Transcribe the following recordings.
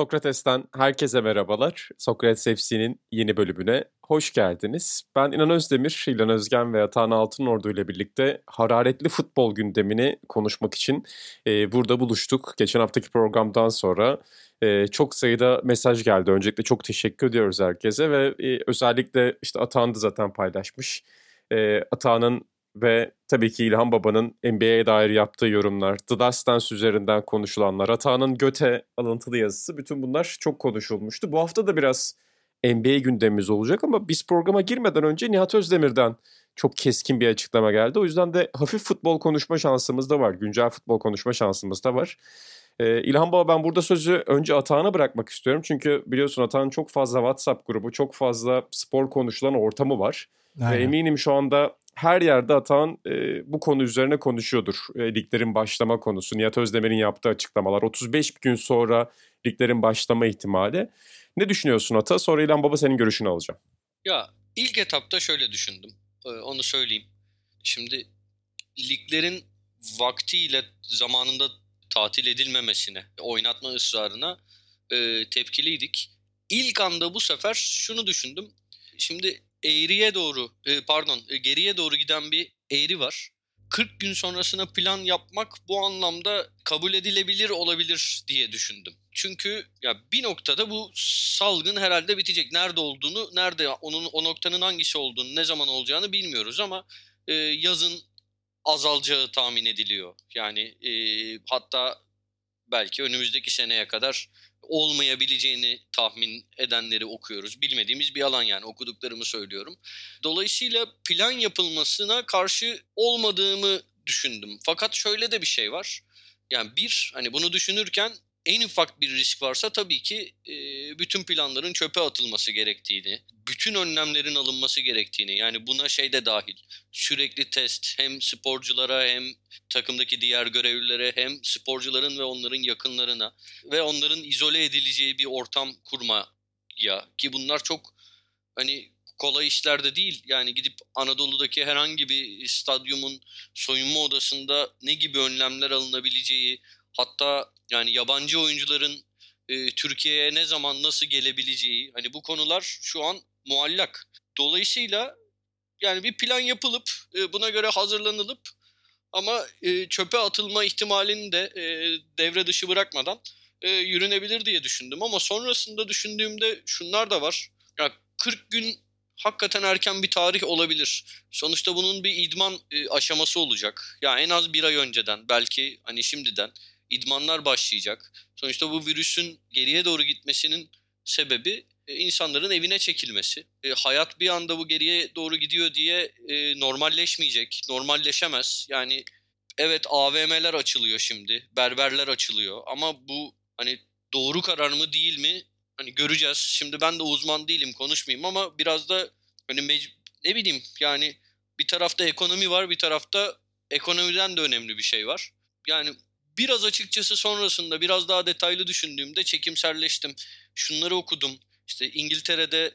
Sokrates'ten herkese merhabalar. Sokrates FC'nin yeni bölümüne hoş geldiniz. Ben İnan Özdemir, İlhan Özgen ve Atahan Altınordu ile birlikte hararetli futbol gündemini konuşmak için e, burada buluştuk. Geçen haftaki programdan sonra e, çok sayıda mesaj geldi. Öncelikle çok teşekkür ediyoruz herkese ve e, özellikle işte Atahan da zaten paylaşmış. E, Atahan'ın ve tabii ki İlhan Baba'nın NBA'ye dair yaptığı yorumlar, The Last Dance üzerinden konuşulanlar, Atağan'ın Göte alıntılı yazısı bütün bunlar çok konuşulmuştu. Bu hafta da biraz NBA gündemimiz olacak ama biz programa girmeden önce Nihat Özdemir'den çok keskin bir açıklama geldi. O yüzden de hafif futbol konuşma şansımız da var. Güncel futbol konuşma şansımız da var. Ee, İlhan Baba ben burada sözü önce Atağan'a bırakmak istiyorum. Çünkü biliyorsun Atağan'ın çok fazla WhatsApp grubu, çok fazla spor konuşulan ortamı var. Aynen. Ve eminim şu anda her yerde Atan e, bu konu üzerine konuşuyordur. E, liglerin başlama konusu, Nihat Özdemir'in yaptığı açıklamalar, 35 gün sonra liglerin başlama ihtimali. Ne düşünüyorsun Ata? Sonra İlhan Baba senin görüşünü alacağım. Ya ilk etapta şöyle düşündüm. Ee, onu söyleyeyim. Şimdi liglerin vaktiyle zamanında tatil edilmemesine, oynatma ısrarına e, tepkiliydik. İlk anda bu sefer şunu düşündüm. Şimdi eğriye doğru e, pardon e, geriye doğru giden bir eğri var. 40 gün sonrasına plan yapmak bu anlamda kabul edilebilir olabilir diye düşündüm. Çünkü ya bir noktada bu salgın herhalde bitecek. Nerede olduğunu, nerede onun o noktanın hangisi olduğunu, ne zaman olacağını bilmiyoruz ama e, yazın azalacağı tahmin ediliyor. Yani e, hatta belki önümüzdeki seneye kadar olmayabileceğini tahmin edenleri okuyoruz. Bilmediğimiz bir alan yani okuduklarımı söylüyorum. Dolayısıyla plan yapılmasına karşı olmadığımı düşündüm. Fakat şöyle de bir şey var. Yani bir hani bunu düşünürken en ufak bir risk varsa tabii ki e, bütün planların çöpe atılması gerektiğini, bütün önlemlerin alınması gerektiğini yani buna şey de dahil sürekli test hem sporculara hem takımdaki diğer görevlilere hem sporcuların ve onların yakınlarına ve onların izole edileceği bir ortam kurma ya ki bunlar çok hani kolay işler de değil. Yani gidip Anadolu'daki herhangi bir stadyumun soyunma odasında ne gibi önlemler alınabileceği, Hatta yani yabancı oyuncuların e, Türkiye'ye ne zaman nasıl gelebileceği hani bu konular şu an muallak. Dolayısıyla yani bir plan yapılıp e, buna göre hazırlanılıp ama e, çöpe atılma ihtimalini de e, devre dışı bırakmadan e, yürünebilir diye düşündüm ama sonrasında düşündüğümde şunlar da var. Ya 40 gün hakikaten erken bir tarih olabilir. Sonuçta bunun bir idman e, aşaması olacak. Ya yani en az bir ay önceden belki hani şimdiden idmanlar başlayacak. Sonuçta bu virüsün geriye doğru gitmesinin sebebi e, insanların evine çekilmesi. E, hayat bir anda bu geriye doğru gidiyor diye e, normalleşmeyecek, normalleşemez. Yani evet AVM'ler açılıyor şimdi, berberler açılıyor ama bu hani doğru karar mı değil mi? Hani göreceğiz. Şimdi ben de uzman değilim, konuşmayayım ama biraz da hani mec- ne bileyim yani bir tarafta ekonomi var, bir tarafta ekonomiden de önemli bir şey var. Yani biraz açıkçası sonrasında biraz daha detaylı düşündüğümde çekimserleştim. Şunları okudum. İşte İngiltere'de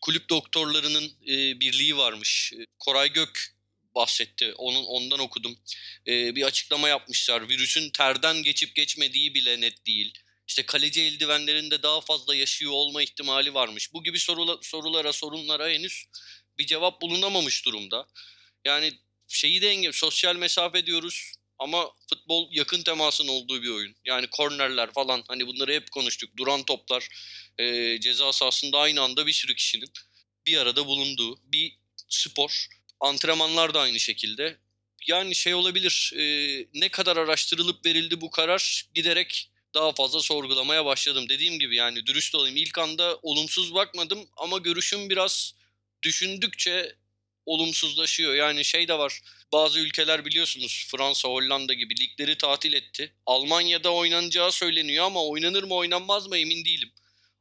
kulüp doktorlarının e, birliği varmış. E, Koray Gök bahsetti. Onun ondan okudum. E, bir açıklama yapmışlar. Virüsün terden geçip geçmediği bile net değil. İşte kaleci eldivenlerinde daha fazla yaşıyor olma ihtimali varmış. Bu gibi sorula, sorulara, sorunlara henüz bir cevap bulunamamış durumda. Yani şeyi de engel, sosyal mesafe diyoruz. Ama futbol yakın temasın olduğu bir oyun. Yani kornerler falan hani bunları hep konuştuk. Duran toplar e, ceza sahasında aynı anda bir sürü kişinin bir arada bulunduğu bir spor. Antrenmanlar da aynı şekilde. Yani şey olabilir e, ne kadar araştırılıp verildi bu karar giderek daha fazla sorgulamaya başladım. Dediğim gibi yani dürüst olayım ilk anda olumsuz bakmadım ama görüşüm biraz düşündükçe olumsuzlaşıyor. Yani şey de var. Bazı ülkeler biliyorsunuz Fransa, Hollanda gibi ligleri tatil etti. Almanya'da oynanacağı söyleniyor ama oynanır mı oynanmaz mı emin değilim.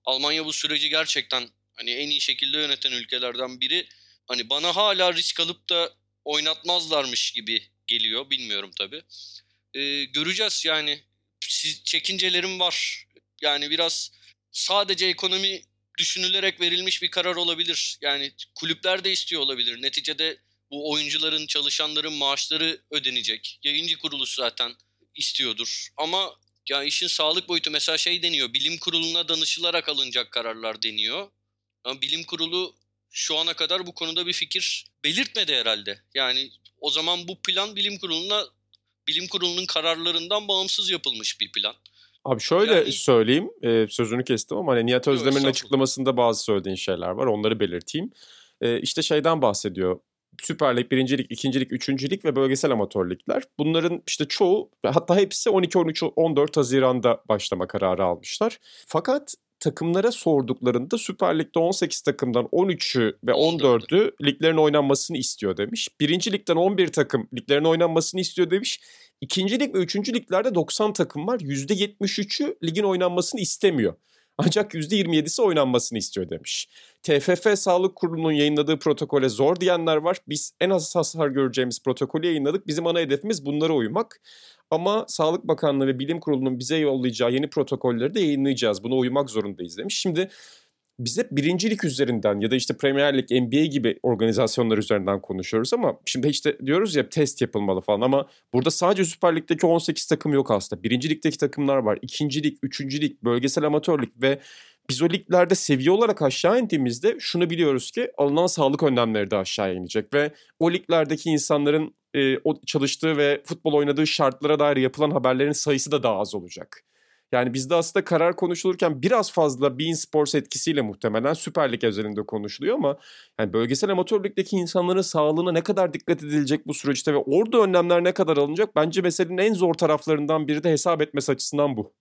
Almanya bu süreci gerçekten hani en iyi şekilde yöneten ülkelerden biri. Hani bana hala risk alıp da oynatmazlarmış gibi geliyor. Bilmiyorum tabii. e, göreceğiz yani. Siz, çekincelerim var. Yani biraz sadece ekonomi düşünülerek verilmiş bir karar olabilir. Yani kulüpler de istiyor olabilir. Neticede bu oyuncuların, çalışanların maaşları ödenecek. Yayıncı kuruluş zaten istiyordur. Ama ya işin sağlık boyutu mesela şey deniyor. Bilim kuruluna danışılarak alınacak kararlar deniyor. Ama bilim kurulu şu ana kadar bu konuda bir fikir belirtmedi herhalde. Yani o zaman bu plan bilim kuruluna bilim kurulunun kararlarından bağımsız yapılmış bir plan. Abi şöyle yani, söyleyeyim, e, sözünü kestim ama hani Nihat Özdemir'in açıklamasında bazı söylediğin şeyler var. Onları belirteyim. E, işte şeyden bahsediyor. Süper Lig, Birinci Lig, İkinci Lig, Üçüncü Lig ve bölgesel amatör ligler. Bunların işte çoğu hatta hepsi 12, 13, 14 Haziran'da başlama kararı almışlar. Fakat takımlara sorduklarında Süper Lig'de 18 takımdan 13'ü ve 14'ü liglerin oynanmasını istiyor demiş. Birinci Lig'den 11 takım liglerin oynanmasını istiyor demiş. İkinci lig ve üçüncü liglerde 90 takım var. %73'ü ligin oynanmasını istemiyor. Ancak %27'si oynanmasını istiyor demiş. TFF Sağlık Kurulu'nun yayınladığı protokole zor diyenler var. Biz en az hasar göreceğimiz protokolü yayınladık. Bizim ana hedefimiz bunlara uymak. Ama Sağlık Bakanlığı ve Bilim Kurulu'nun bize yollayacağı yeni protokolleri de yayınlayacağız. Buna uymak zorundayız demiş. Şimdi biz hep birincilik üzerinden ya da işte Premier Lig, NBA gibi organizasyonlar üzerinden konuşuyoruz ama şimdi işte diyoruz ya test yapılmalı falan ama burada sadece Süper Lig'deki 18 takım yok aslında. Birinci ligdeki takımlar var. İkinci lig, üçüncü lig, bölgesel amatör lig ve biz o liglerde seviye olarak aşağı indiğimizde şunu biliyoruz ki alınan sağlık önlemleri de aşağı inecek ve o liglerdeki insanların e, o çalıştığı ve futbol oynadığı şartlara dair yapılan haberlerin sayısı da daha az olacak. Yani bizde aslında karar konuşulurken biraz fazla Bein Sports etkisiyle muhtemelen Süper Lig özelinde konuşuluyor ama yani bölgesel amatör ligdeki insanların sağlığına ne kadar dikkat edilecek bu süreçte ve orada önlemler ne kadar alınacak bence meselenin en zor taraflarından biri de hesap etmesi açısından bu.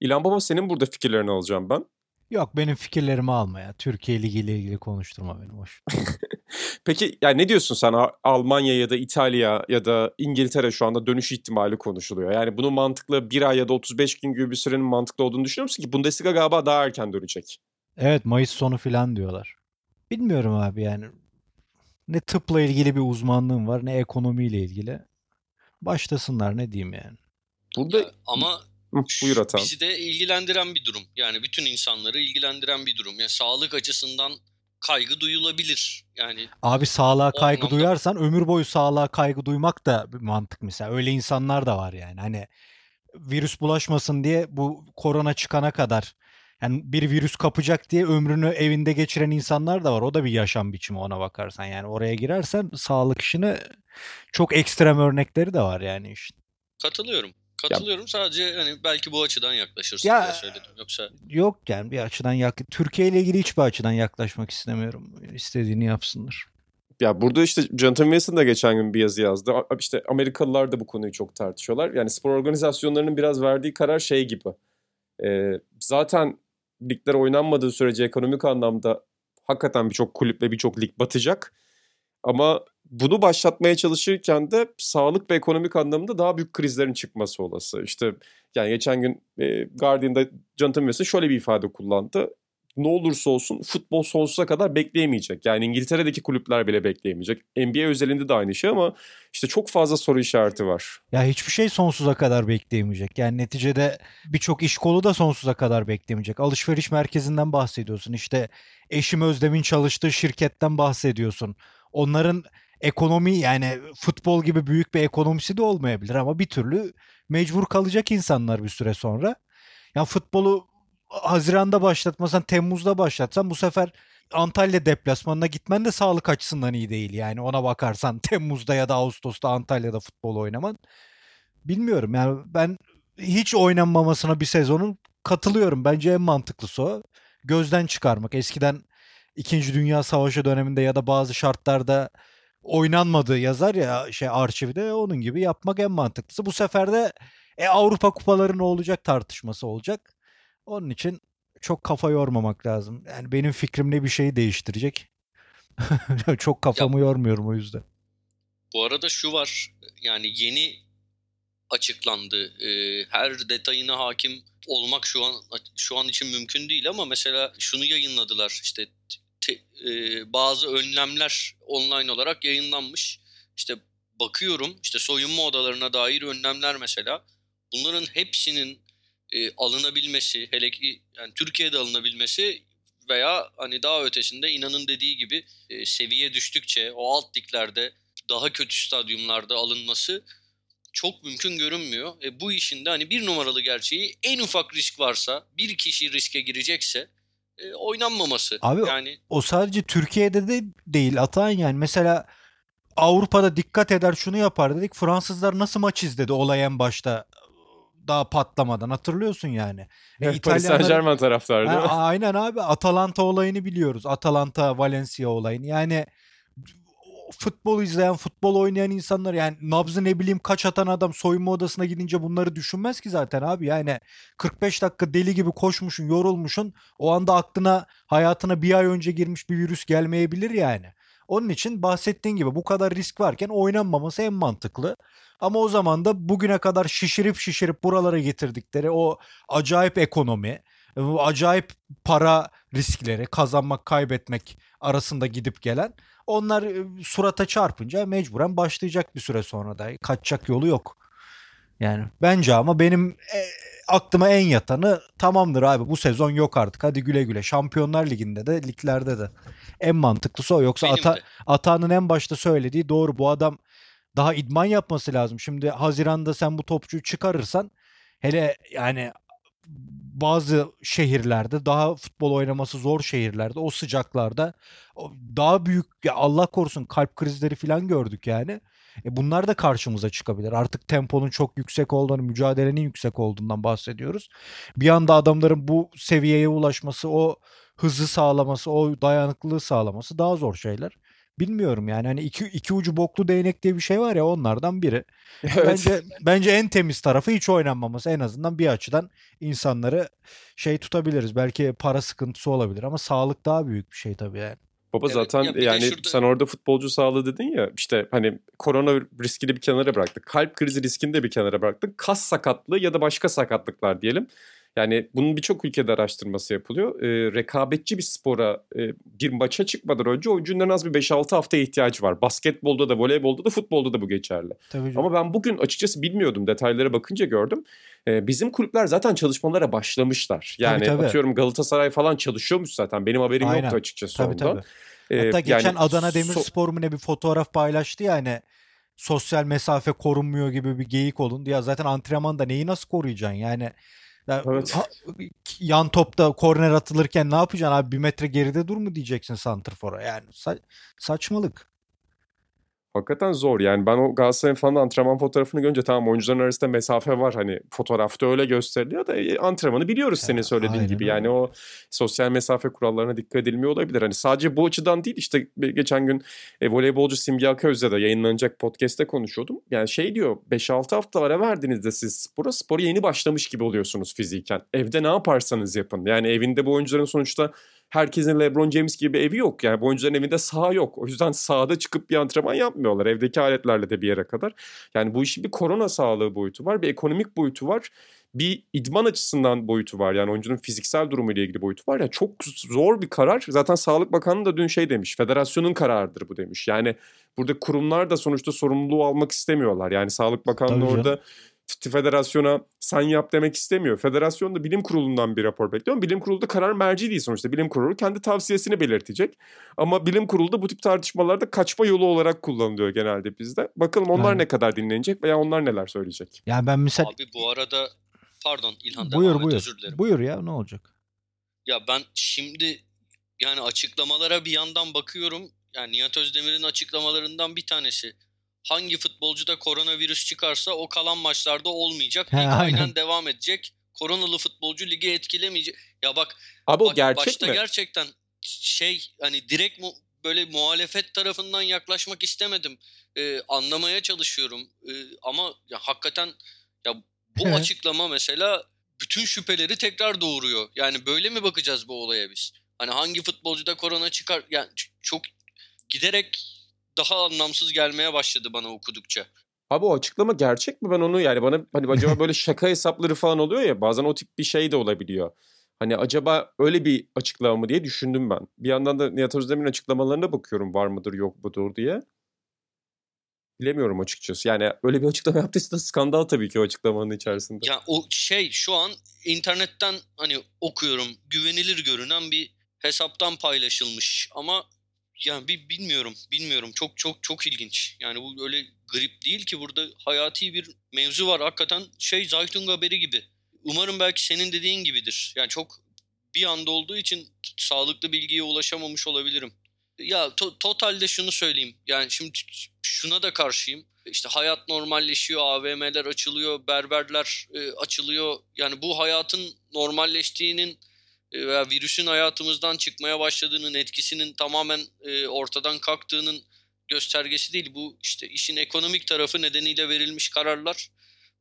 İlhan Baba senin burada fikirlerini alacağım ben. Yok benim fikirlerimi alma ya. Türkiye Ligi ile ilgili konuşturma beni boş. Peki yani ne diyorsun sen Almanya ya da İtalya ya da İngiltere şu anda dönüş ihtimali konuşuluyor. Yani bunun mantıklı bir ay ya da 35 gün gibi bir sürenin mantıklı olduğunu düşünüyor musun ki Bundesliga galiba daha erken dönecek? Evet Mayıs sonu falan diyorlar. Bilmiyorum abi yani. Ne tıpla ilgili bir uzmanlığım var ne ekonomiyle ilgili. Başlasınlar ne diyeyim yani. Burada ya, ama Buyur Atan. Bizi de ilgilendiren bir durum. Yani bütün insanları ilgilendiren bir durum. Yani sağlık açısından kaygı duyulabilir. Yani Abi sağlığa kaygı anlamda... duyarsan ömür boyu sağlığa kaygı duymak da bir mantık mesela. Öyle insanlar da var yani. Hani virüs bulaşmasın diye bu korona çıkana kadar yani bir virüs kapacak diye ömrünü evinde geçiren insanlar da var. O da bir yaşam biçimi ona bakarsan. Yani oraya girersen sağlık işine çok ekstrem örnekleri de var yani işte. Katılıyorum. Katılıyorum ya, sadece hani belki bu açıdan yaklaşırsın ya, diye söyledim. Yoksa yok yani bir açıdan yak Türkiye ile ilgili hiçbir açıdan yaklaşmak istemiyorum. İstediğini yapsınlar. Ya burada işte Jonathan Wilson da geçen gün bir yazı yazdı. İşte Amerikalılar da bu konuyu çok tartışıyorlar. Yani spor organizasyonlarının biraz verdiği karar şey gibi. Ee, zaten ligler oynanmadığı sürece ekonomik anlamda hakikaten birçok kulüp ve birçok lig batacak. Ama bunu başlatmaya çalışırken de sağlık ve ekonomik anlamda daha büyük krizlerin çıkması olası. İşte yani geçen gün e, Guardian'da Jonathan Wilson şöyle bir ifade kullandı. Ne olursa olsun futbol sonsuza kadar bekleyemeyecek. Yani İngiltere'deki kulüpler bile bekleyemeyecek. NBA özelinde de aynı şey ama işte çok fazla soru işareti var. Ya hiçbir şey sonsuza kadar bekleyemeyecek. Yani neticede birçok iş kolu da sonsuza kadar bekleyemeyecek. Alışveriş merkezinden bahsediyorsun. İşte eşim Özdem'in çalıştığı şirketten bahsediyorsun. Onların ekonomi yani futbol gibi büyük bir ekonomisi de olmayabilir ama bir türlü mecbur kalacak insanlar bir süre sonra. Ya futbolu Haziran'da başlatmasan Temmuz'da başlatsan bu sefer Antalya deplasmanına gitmen de sağlık açısından iyi değil. Yani ona bakarsan Temmuz'da ya da Ağustos'ta Antalya'da futbol oynaman. Bilmiyorum yani ben hiç oynanmamasına bir sezonun katılıyorum. Bence en mantıklısı o. Gözden çıkarmak. Eskiden İkinci Dünya Savaşı döneminde ya da bazı şartlarda oynanmadığı yazar ya şey arşivde onun gibi yapmak en mantıklısı. Bu sefer de e, Avrupa kupaları ne olacak tartışması olacak. Onun için çok kafa yormamak lazım. Yani benim fikrimle bir şeyi değiştirecek. çok kafamı ya, yormuyorum o yüzden. Bu arada şu var yani yeni açıklandı. Ee, her detayına hakim olmak şu an şu an için mümkün değil ama mesela şunu yayınladılar işte te, e, bazı önlemler online olarak yayınlanmış. İşte bakıyorum işte soyunma odalarına dair önlemler mesela bunların hepsinin e, alınabilmesi hele ki yani Türkiye'de alınabilmesi veya hani daha ötesinde inanın dediği gibi e, seviye düştükçe o alt liglerde daha kötü stadyumlarda alınması çok mümkün görünmüyor. E, bu işin de hani bir numaralı gerçeği en ufak risk varsa bir kişi riske girecekse e, oynanmaması. Abi yani o sadece Türkiye'de de değil Atan yani mesela Avrupa'da dikkat eder şunu yapar dedik. Fransızlar nasıl maç izledi olay en başta daha patlamadan hatırlıyorsun yani. E, Evet, Paris Saint Germain taraftarı değil mi? Aynen abi Atalanta olayını biliyoruz. Atalanta Valencia olayını. Yani futbol izleyen, futbol oynayan insanlar yani nabzı ne bileyim kaç atan adam soyunma odasına gidince bunları düşünmez ki zaten abi. Yani 45 dakika deli gibi koşmuşsun, yorulmuşsun. O anda aklına, hayatına bir ay önce girmiş bir virüs gelmeyebilir yani. Onun için bahsettiğin gibi bu kadar risk varken oynanmaması en mantıklı. Ama o zaman da bugüne kadar şişirip şişirip buralara getirdikleri o acayip ekonomi, acayip para riskleri, kazanmak, kaybetmek arasında gidip gelen onlar e, surata çarpınca mecburen başlayacak bir süre sonra da. Kaçacak yolu yok. Yani bence ama benim e, aklıma en yatanı tamamdır abi bu sezon yok artık. Hadi güle güle. Şampiyonlar Ligi'nde de liglerde de. En mantıklısı o. Yoksa benim Ata, de. Ata'nın en başta söylediği doğru. Bu adam daha idman yapması lazım. Şimdi Haziran'da sen bu topçuyu çıkarırsan hele yani bazı şehirlerde daha futbol oynaması zor şehirlerde o sıcaklarda daha büyük ya Allah korusun kalp krizleri falan gördük yani. E bunlar da karşımıza çıkabilir. Artık temponun çok yüksek olduğunu, mücadelenin yüksek olduğundan bahsediyoruz. Bir anda adamların bu seviyeye ulaşması, o hızı sağlaması, o dayanıklılığı sağlaması daha zor şeyler. Bilmiyorum yani hani iki, iki ucu boklu değnek diye bir şey var ya onlardan biri. Evet. Bence bence en temiz tarafı hiç oynanmaması. En azından bir açıdan insanları şey tutabiliriz. Belki para sıkıntısı olabilir ama sağlık daha büyük bir şey tabii yani. Baba Evet, zaten ya yani şurada- sen orada futbolcu sağlığı dedin ya işte hani korona riskini bir kenara bıraktık. Kalp krizi riskini de bir kenara bıraktık. Kas sakatlığı ya da başka sakatlıklar diyelim. Yani bunun birçok ülkede araştırması yapılıyor. Ee, rekabetçi bir spora e, bir maça çıkmadan önce oyuncunun en az bir 5-6 haftaya ihtiyacı var. Basketbolda da, voleybolda da, futbolda da bu geçerli. Tabii Ama ben bugün açıkçası bilmiyordum. Detaylara bakınca gördüm. Ee, bizim kulüpler zaten çalışmalara başlamışlar. Yani tabii. atıyorum Galatasaray falan çalışıyormuş zaten. Benim haberim Aynen. yoktu açıkçası tabii ondan. tabii. Ee, Hatta geçen yani Adana so- Demirspor mu ne bir fotoğraf paylaştı ya hani sosyal mesafe korunmuyor gibi bir geyik olun. Ya zaten antrenmanda neyi nasıl koruyacaksın yani? Ya, Evet. ha- yan topta korner atılırken ne yapacaksın abi? Bir metre geride dur mu diyeceksin santrfora? Yani sa- saçmalık. Hakikaten zor yani ben o Galatasaray'ın falan antrenman fotoğrafını görünce tamam oyuncuların arasında mesafe var hani fotoğrafta öyle gösteriliyor da e, antrenmanı biliyoruz senin söylediğin aynen gibi yani o sosyal mesafe kurallarına dikkat edilmiyor olabilir. Hani sadece bu açıdan değil işte geçen gün e, voleybolcu Simge Aköz'de de yayınlanacak podcast'te konuşuyordum. Yani şey diyor 5-6 hafta ara verdiğinizde siz spora spora yeni başlamış gibi oluyorsunuz fiziken. Evde ne yaparsanız yapın yani evinde bu oyuncuların sonuçta herkesin LeBron James gibi evi yok. Yani bu oyuncuların evinde saha yok. O yüzden sahada çıkıp bir antrenman yapmıyorlar. Evdeki aletlerle de bir yere kadar. Yani bu işin bir korona sağlığı boyutu var. Bir ekonomik boyutu var. Bir idman açısından boyutu var. Yani oyuncunun fiziksel durumu ile ilgili boyutu var. Yani çok zor bir karar. Zaten Sağlık Bakanı da dün şey demiş. Federasyonun kararıdır bu demiş. Yani burada kurumlar da sonuçta sorumluluğu almak istemiyorlar. Yani Sağlık Bakanlığı Tabii canım. Federasyona sen yap demek istemiyor. Federasyon da bilim kurulundan bir rapor bekliyor. Bilim kurulu da karar merci değil sonuçta. Bilim kurulu kendi tavsiyesini belirtecek. Ama bilim kurulu da bu tip tartışmalarda kaçma yolu olarak kullanılıyor genelde bizde. Bakalım onlar Aynen. ne kadar dinlenecek veya onlar neler söyleyecek. Yani ben mesela Abi bu arada pardon İlhan devam buyur et buyur. özür dilerim. Buyur ya ne olacak? Ya ben şimdi yani açıklamalara bir yandan bakıyorum. Yani Nihat Özdemir'in açıklamalarından bir tanesi. Hangi futbolcuda koronavirüs çıkarsa o kalan maçlarda olmayacak. He, Lig aynen. aynen devam edecek. Koronalı futbolcu ligi etkilemeyecek. Ya bak Abi Bak, gerçek başta mi? gerçekten şey hani direkt mu, böyle muhalefet tarafından yaklaşmak istemedim. Ee, anlamaya çalışıyorum. Ee, ama ya hakikaten ya bu Evet. açıklama mesela bütün şüpheleri tekrar doğuruyor. Yani böyle mi bakacağız bu olaya biz? Hani hangi futbolcuda korona çıkar yani çok giderek daha anlamsız gelmeye başladı bana okudukça. Abi o açıklama gerçek mi? Ben onu yani bana hani acaba böyle şaka hesapları falan oluyor ya bazen o tip bir şey de olabiliyor. Hani acaba öyle bir açıklama mı diye düşündüm ben. Bir yandan da Nihat Özdemir'in açıklamalarına bakıyorum var mıdır yok mudur diye. bilemiyorum açıkçası. Yani öyle bir açıklama yaptıysa da skandal tabii ki o açıklamanın içerisinde. Ya o şey şu an internetten hani okuyorum güvenilir görünen bir hesaptan paylaşılmış ama yani bir bilmiyorum bilmiyorum çok çok çok ilginç. Yani bu öyle grip değil ki burada hayati bir mevzu var hakikaten şey Zaytun haberi gibi. Umarım belki senin dediğin gibidir. Yani çok bir anda olduğu için sağlıklı bilgiye ulaşamamış olabilirim. Ya to- totalde şunu söyleyeyim. Yani şimdi şuna da karşıyım. İşte hayat normalleşiyor, AVM'ler açılıyor, berberler e, açılıyor. Yani bu hayatın normalleştiğinin veya virüsün hayatımızdan çıkmaya başladığının etkisinin tamamen e, ortadan kalktığının göstergesi değil. Bu işte işin ekonomik tarafı nedeniyle verilmiş kararlar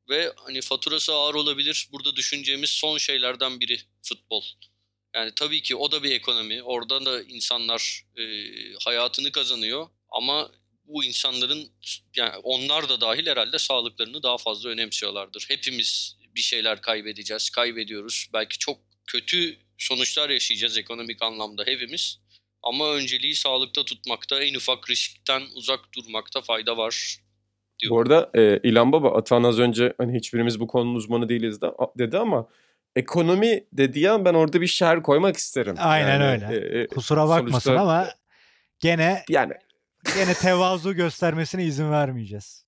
ve hani faturası ağır olabilir. Burada düşüneceğimiz son şeylerden biri futbol. Yani tabii ki o da bir ekonomi. Orada da insanlar e, hayatını kazanıyor ama bu insanların yani onlar da dahil herhalde sağlıklarını daha fazla önemsiyorlardır. Hepimiz bir şeyler kaybedeceğiz, kaybediyoruz. Belki çok kötü sonuçlar yaşayacağız ekonomik anlamda hepimiz. Ama önceliği sağlıkta tutmakta, en ufak riskten uzak durmakta fayda var. Diyorum. Bu arada e, İlhan Baba Atan az önce hani hiçbirimiz bu konunun uzmanı değiliz de, dedi ama ekonomi dediği an ben orada bir şer koymak isterim. Aynen yani, öyle. E, Kusura bakmasın sonuçta, ama gene yani gene tevazu göstermesine izin vermeyeceğiz.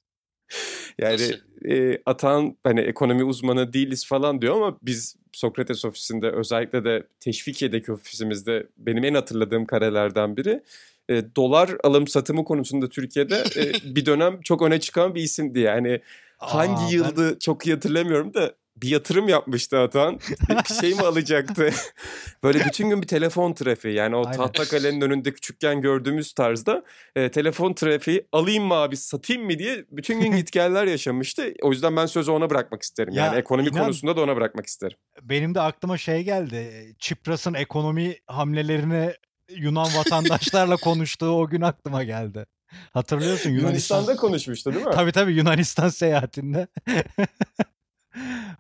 Yani e, Atan hani ekonomi uzmanı değiliz falan diyor ama biz Sokrates ofisinde özellikle de Teşvikiye'deki ofisimizde benim en hatırladığım karelerden biri e, dolar alım satımı konusunda Türkiye'de e, bir dönem çok öne çıkan bir isimdi. Yani hangi Aa, yıldı ben... çok iyi hatırlamıyorum da bir yatırım yapmıştı Atan. Bir şey mi alacaktı? Böyle bütün gün bir telefon trafiği. Yani o Aynen. tahta kalenin önünde küçükken gördüğümüz tarzda e, telefon trafiği alayım mı abi satayım mı diye bütün gün gitgeller yaşamıştı. O yüzden ben sözü ona bırakmak isterim. Ya, yani ekonomi inan, konusunda da ona bırakmak isterim. Benim de aklıma şey geldi. Çipras'ın ekonomi hamlelerini Yunan vatandaşlarla konuştuğu o gün aklıma geldi. Hatırlıyorsun Yunanistan. Yunanistan'da konuşmuştu değil mi? Tabii tabii Yunanistan seyahatinde.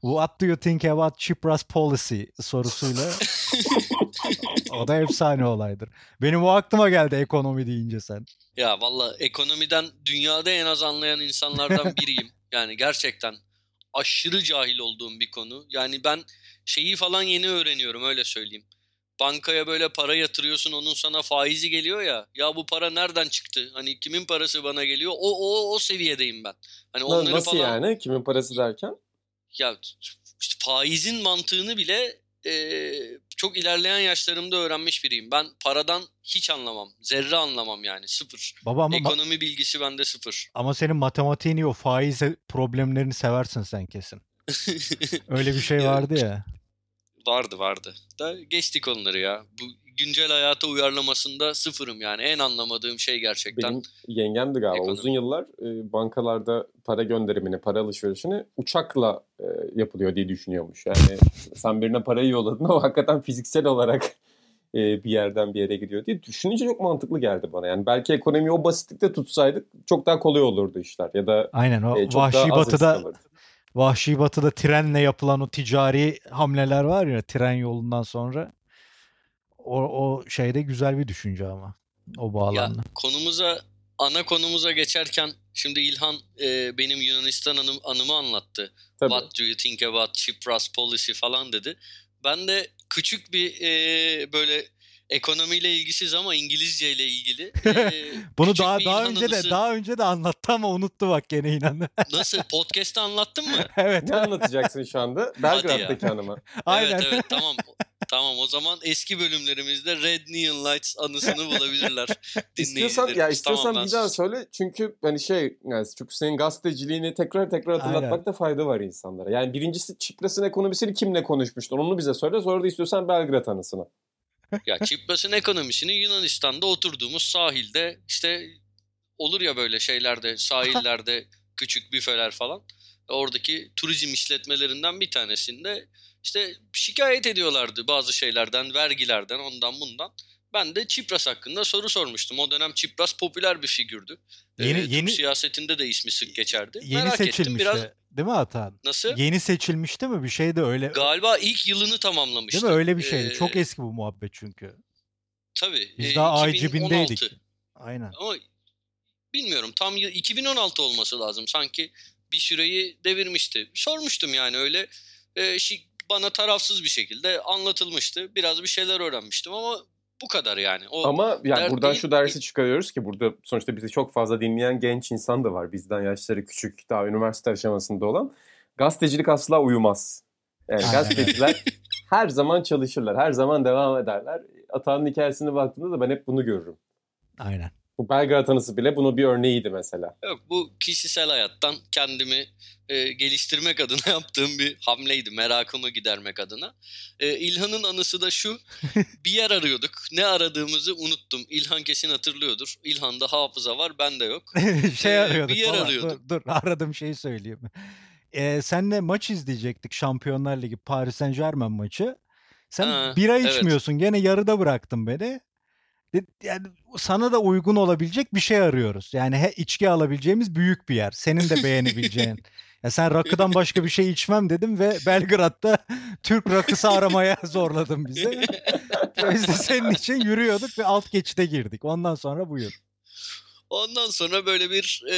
What do you think about Tsipras policy sorusuyla. o da efsane olaydır. Benim o aklıma geldi ekonomi deyince sen. Ya valla ekonomiden dünyada en az anlayan insanlardan biriyim. yani gerçekten aşırı cahil olduğum bir konu. Yani ben şeyi falan yeni öğreniyorum öyle söyleyeyim. Bankaya böyle para yatırıyorsun onun sana faizi geliyor ya. Ya bu para nereden çıktı? Hani kimin parası bana geliyor? O o o seviyedeyim ben. Hani onları Nasıl falan... yani? Kimin parası derken? Ya faizin mantığını bile e, çok ilerleyen yaşlarımda öğrenmiş biriyim. Ben paradan hiç anlamam. Zerre anlamam yani. Sıfır. Baba ama Ekonomi bilgisi bende sıfır. Ama senin matematiğini o faiz problemlerini seversin sen kesin. Öyle bir şey vardı ya. Vardı vardı. Da geçtik onları ya. Bu güncel hayata uyarlamasında sıfırım yani. En anlamadığım şey gerçekten. Benim yengemdi galiba. Ekonomi. Uzun yıllar e, bankalarda para gönderimini, para alışverişini uçakla e, yapılıyor diye düşünüyormuş. Yani sen birine parayı yolladın ama hakikaten fiziksel olarak e, bir yerden bir yere gidiyor diye düşününce çok mantıklı geldi bana. Yani belki ekonomiyi o basitlikte tutsaydık çok daha kolay olurdu işler ya da Aynen o e, çok vahşi daha batıda Vahşi Batı'da trenle yapılan o ticari hamleler var ya tren yolundan sonra o, o şeyde güzel bir düşünce ama o bağlamda. Ya, konumuza ana konumuza geçerken şimdi İlhan e, benim Yunanistan anım, anımı anlattı. Tabii. What do you think about Tsipras policy falan dedi. Ben de küçük bir e, böyle ekonomiyle ilgisiz ama İngilizce ile ilgili. E, Bunu daha daha önce de daha önce de anlattı ama unuttu bak gene inan. Nasıl podcast'te anlattın mı? evet. Ne anlatacaksın şu anda? Belgrad'daki hanıma. Aynen. Evet evet tamam. Tamam o zaman eski bölümlerimizde Red Neon Lights anısını bulabilirler. İstiyorsan ya istiyorsan tamam, bir daha söyle çünkü hani şey yani çünkü senin gazeteciliğini tekrar tekrar hatırlatmakta fayda var insanlara. Yani birincisi Çipras'ın ekonomisini kimle konuşmuştun onu bize söyle sonra da istiyorsan Belgrad anısını. ya Çipras'ın ekonomisini Yunanistan'da oturduğumuz sahilde işte olur ya böyle şeylerde sahillerde küçük büfeler falan. Oradaki turizm işletmelerinden bir tanesinde işte şikayet ediyorlardı bazı şeylerden, vergilerden, ondan bundan. Ben de Çipras hakkında soru sormuştum. O dönem Çipras popüler bir figürdü. Yeni, ee, yeni siyasetinde de ismi sık geçerdi. Yeni Merak seçilmişti. Ettim, biraz... Değil mi Atan? Nasıl? Yeni seçilmişti mi? Bir şey de öyle. Galiba ilk yılını tamamlamıştı. Değil mi? Öyle bir şeydi. Ee... Çok eski bu muhabbet çünkü. Tabii. Biz e, daha IGB'indeydik. Aynen. Ama bilmiyorum tam 2016 olması lazım. Sanki bir süreyi devirmişti. Sormuştum yani öyle e, bana tarafsız bir şekilde anlatılmıştı. Biraz bir şeyler öğrenmiştim ama bu kadar yani. O Ama yani buradan değil, şu dersi çıkarıyoruz ki burada sonuçta bizi çok fazla dinleyen genç insan da var. Bizden yaşları küçük, daha üniversite aşamasında olan. Gazetecilik asla uyumaz. Yani gazeteciler her zaman çalışırlar, her zaman devam ederler. Atağın hikayesine baktığımda da ben hep bunu görürüm. Aynen. Bu Belgrad anısı bile bunun bir örneğiydi mesela. Yok bu kişisel hayattan kendimi e, geliştirmek adına yaptığım bir hamleydi. Merakımı gidermek adına. E, İlhan'ın anısı da şu. bir yer arıyorduk. Ne aradığımızı unuttum. İlhan kesin hatırlıyordur. İlhan'da hafıza var. Bende yok. şey arıyorduk. Bir yer falan. arıyorduk. Dur, dur aradım şeyi söyleyeyim. Ee, senle maç izleyecektik Şampiyonlar Ligi Paris Saint Germain maçı. Sen ha, bira içmiyorsun. Evet. Gene yarıda bıraktın beni yani sana da uygun olabilecek bir şey arıyoruz. Yani he, içki alabileceğimiz büyük bir yer. Senin de beğenebileceğin. ya sen rakıdan başka bir şey içmem dedim ve Belgrad'da Türk rakısı aramaya zorladın bizi. Biz de senin için yürüyorduk ve alt geçide girdik. Ondan sonra buyur. Ondan sonra böyle bir e,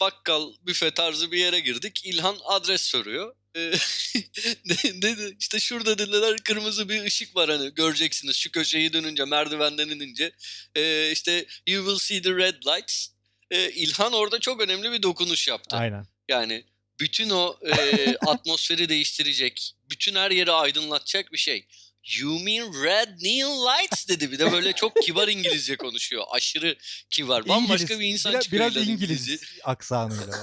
bakkal, büfe tarzı bir yere girdik. İlhan adres soruyor. Dedi işte şurada dediler kırmızı bir ışık var hani göreceksiniz şu köşeyi dönünce merdivenden inince e, işte you will see the red lights. E, İlhan orada çok önemli bir dokunuş yaptı. Aynen. Yani bütün o e, atmosferi değiştirecek, bütün her yeri aydınlatacak bir şey. You mean red neon lights dedi. Bir de böyle çok kibar İngilizce konuşuyor. Aşırı kibar. Bambaşka İngiliz, bir insan biraz, çıkıyor. Biraz İngiliz İngilizce. aksanıyla.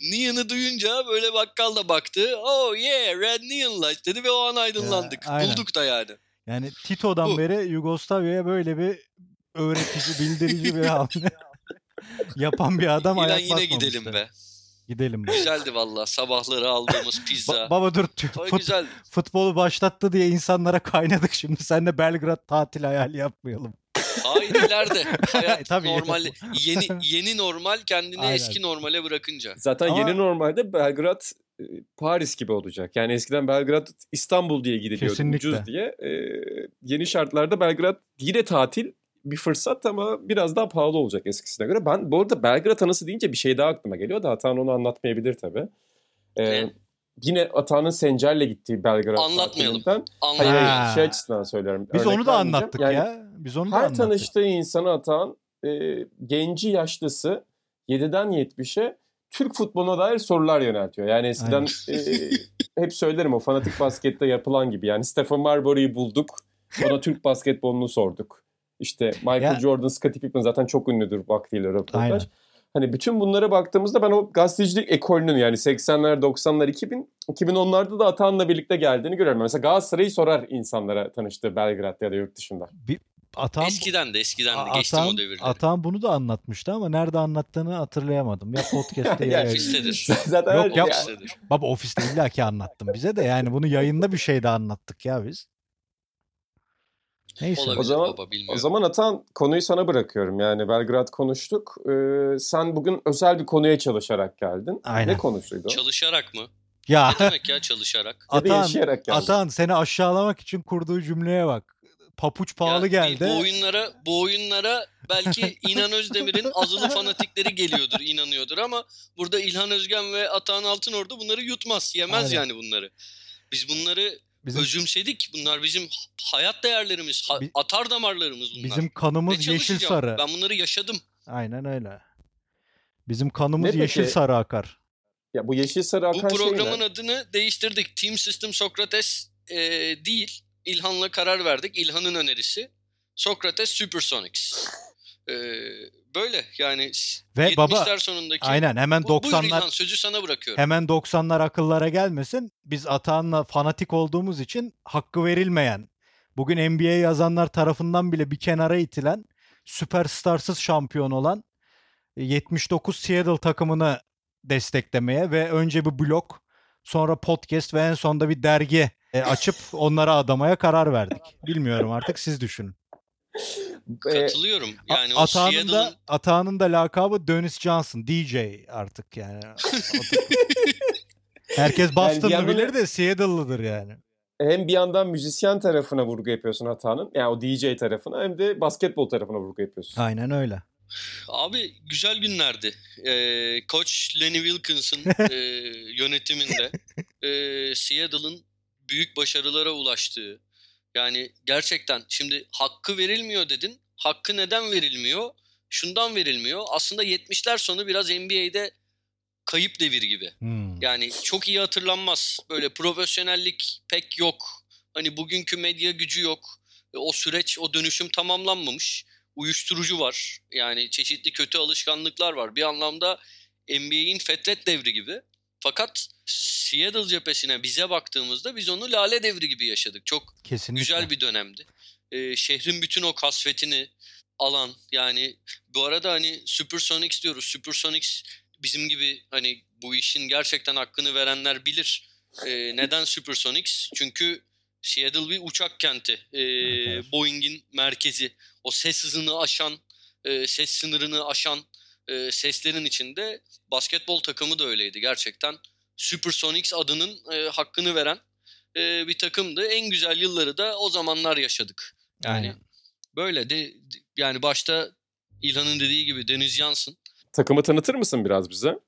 Neon'ı duyunca böyle bakkal da baktı. Oh yeah red neon lights dedi ve o an aydınlandık. Ya, Bulduk da yani. Yani Tito'dan Bu. beri Yugoslavya'ya böyle bir öğretici, bildirici bir hamle yapan bir adam İnan yine gidelim be. Gidelim. Güzeldi valla sabahları aldığımız pizza. Ba- baba dur fut- güzeldi. futbolu başlattı diye insanlara kaynadık şimdi. Sen de Belgrad tatil hayali yapmayalım. Hayır ileride. Hayat Tabii normal yeni yeni normal kendini Aynen. eski normale bırakınca. Zaten Ama... yeni normalde Belgrad e, Paris gibi olacak. Yani eskiden Belgrad İstanbul diye gidiliyordu Kesinlikle. ucuz diye. Ee, yeni şartlarda Belgrad yine tatil bir fırsat ama biraz daha pahalı olacak eskisine göre. Ben bu arada Belgrad anısı deyince bir şey daha aklıma geliyor da Atan onu anlatmayabilir tabii. Ee, yine Atan'ın Sencer'le gittiği Belgrad Anlatmayalım. Hayır, hayır şey açısından söylüyorum. Biz onu da anlattık yani, ya. Biz onu da her anlattık. tanıştığı insanı Atan e, genci yaşlısı 7'den 70'e Türk futboluna dair sorular yöneltiyor. Yani eskiden e, hep söylerim o fanatik baskette yapılan gibi. Yani Stephen Marbury'yi bulduk. Ona Türk basketbolunu sorduk. İşte Michael ya. Jordan, Scottie Pippen zaten çok ünlüdür vaktiyle röportaj. Aynen. Hani bütün bunlara baktığımızda ben o gazetecilik ekolünün yani 80'ler, 90'lar, 2000, 2010'larda da Atan'la birlikte geldiğini görüyorum. Mesela Galatasaray'ı sorar insanlara tanıştığı Belgrad ya da yurt dışında. Bir, Atan, eskiden de eskiden de geçtim Atan, o devirleri. Atan bunu da anlatmıştı ama nerede anlattığını hatırlayamadım. Ya podcast'te ya. ofistedir. Zaten Yok ya. Baba ofiste illaki anlattım bize de yani bunu yayında bir şey de anlattık ya biz. Neyse. Olabilir o zaman, baba bilmiyorum. O zaman Atan konuyu sana bırakıyorum. Yani Belgrad konuştuk. Ee, sen bugün özel bir konuya çalışarak geldin. Aynen. Ne konusuydu? Çalışarak mı? Ya. Ne demek ya çalışarak? Atan, geldin. Atan seni aşağılamak için kurduğu cümleye bak. Papuç pahalı ya, geldi. Bu oyunlara bu oyunlara belki İnan Özdemir'in azılı fanatikleri geliyordur, inanıyordur ama burada İlhan Özgen ve Atahan Altınordu bunları yutmaz, yemez Aynen. yani bunları. Biz bunları Bizim, Özümsedik. Bunlar bizim hayat değerlerimiz, ha, atar damarlarımız bunlar. Bizim kanımız yeşil sarı. Ben bunları yaşadım. Aynen öyle. Bizim kanımız ne yeşil peki? sarı akar. Ya bu yeşil sarı akan Bu programın şeyler... adını değiştirdik. Team System Sokrates e, değil. İlhan'la karar verdik. İlhan'ın önerisi. Sokrates Supersonics. Ee, böyle yani Ve 70'ler baba, sonundaki aynen hemen 90'lar İlhan, sözü sana bırakıyorum. Hemen 90'lar akıllara gelmesin. Biz Atahan'la fanatik olduğumuz için hakkı verilmeyen, bugün NBA yazanlar tarafından bile bir kenara itilen, süperstarsız şampiyon olan 79 Seattle takımını desteklemeye ve önce bir blog, sonra podcast ve en sonunda bir dergi e, açıp onlara adamaya karar verdik. Bilmiyorum artık siz düşünün. Katılıyorum. Yani o Atağının da, Atağının da lakabı Dennis Johnson. DJ artık yani. Herkes Boston'lı yani bilir de Seattle'lıdır yani. Hem bir yandan müzisyen tarafına vurgu yapıyorsun Atağının. Yani o DJ tarafına hem de basketbol tarafına vurgu yapıyorsun. Aynen öyle. Abi güzel günlerdi. Ee, Koç Lenny Wilkins'ın e, yönetiminde e, Seattle'ın büyük başarılara ulaştığı. Yani gerçekten şimdi hakkı verilmiyor dedin. Hakkı neden verilmiyor? Şundan verilmiyor. Aslında 70'ler sonu biraz NBA'de kayıp devir gibi. Hmm. Yani çok iyi hatırlanmaz. Böyle profesyonellik pek yok. Hani bugünkü medya gücü yok. O süreç, o dönüşüm tamamlanmamış. Uyuşturucu var. Yani çeşitli kötü alışkanlıklar var. Bir anlamda NBA'in fetret devri gibi. Fakat Seattle cephesine bize baktığımızda biz onu lale devri gibi yaşadık. Çok Kesinlikle. güzel bir dönemdi. Ee, şehrin bütün o kasvetini alan yani bu arada hani Supersonics diyoruz. Supersonics bizim gibi hani bu işin gerçekten hakkını verenler bilir. Ee, neden Supersonics? Çünkü Seattle bir uçak kenti. Ee, Evet. Boeing'in merkezi. O ses hızını aşan, e, ses sınırını aşan e, seslerin içinde basketbol takımı da öyleydi. Gerçekten Supersonics adının e, hakkını veren e, bir takımdı. En güzel yılları da o zamanlar yaşadık. Yani Aynen. böyle de yani başta İlhan'ın dediği gibi Deniz Jansın. Takımı tanıtır mısın biraz bize?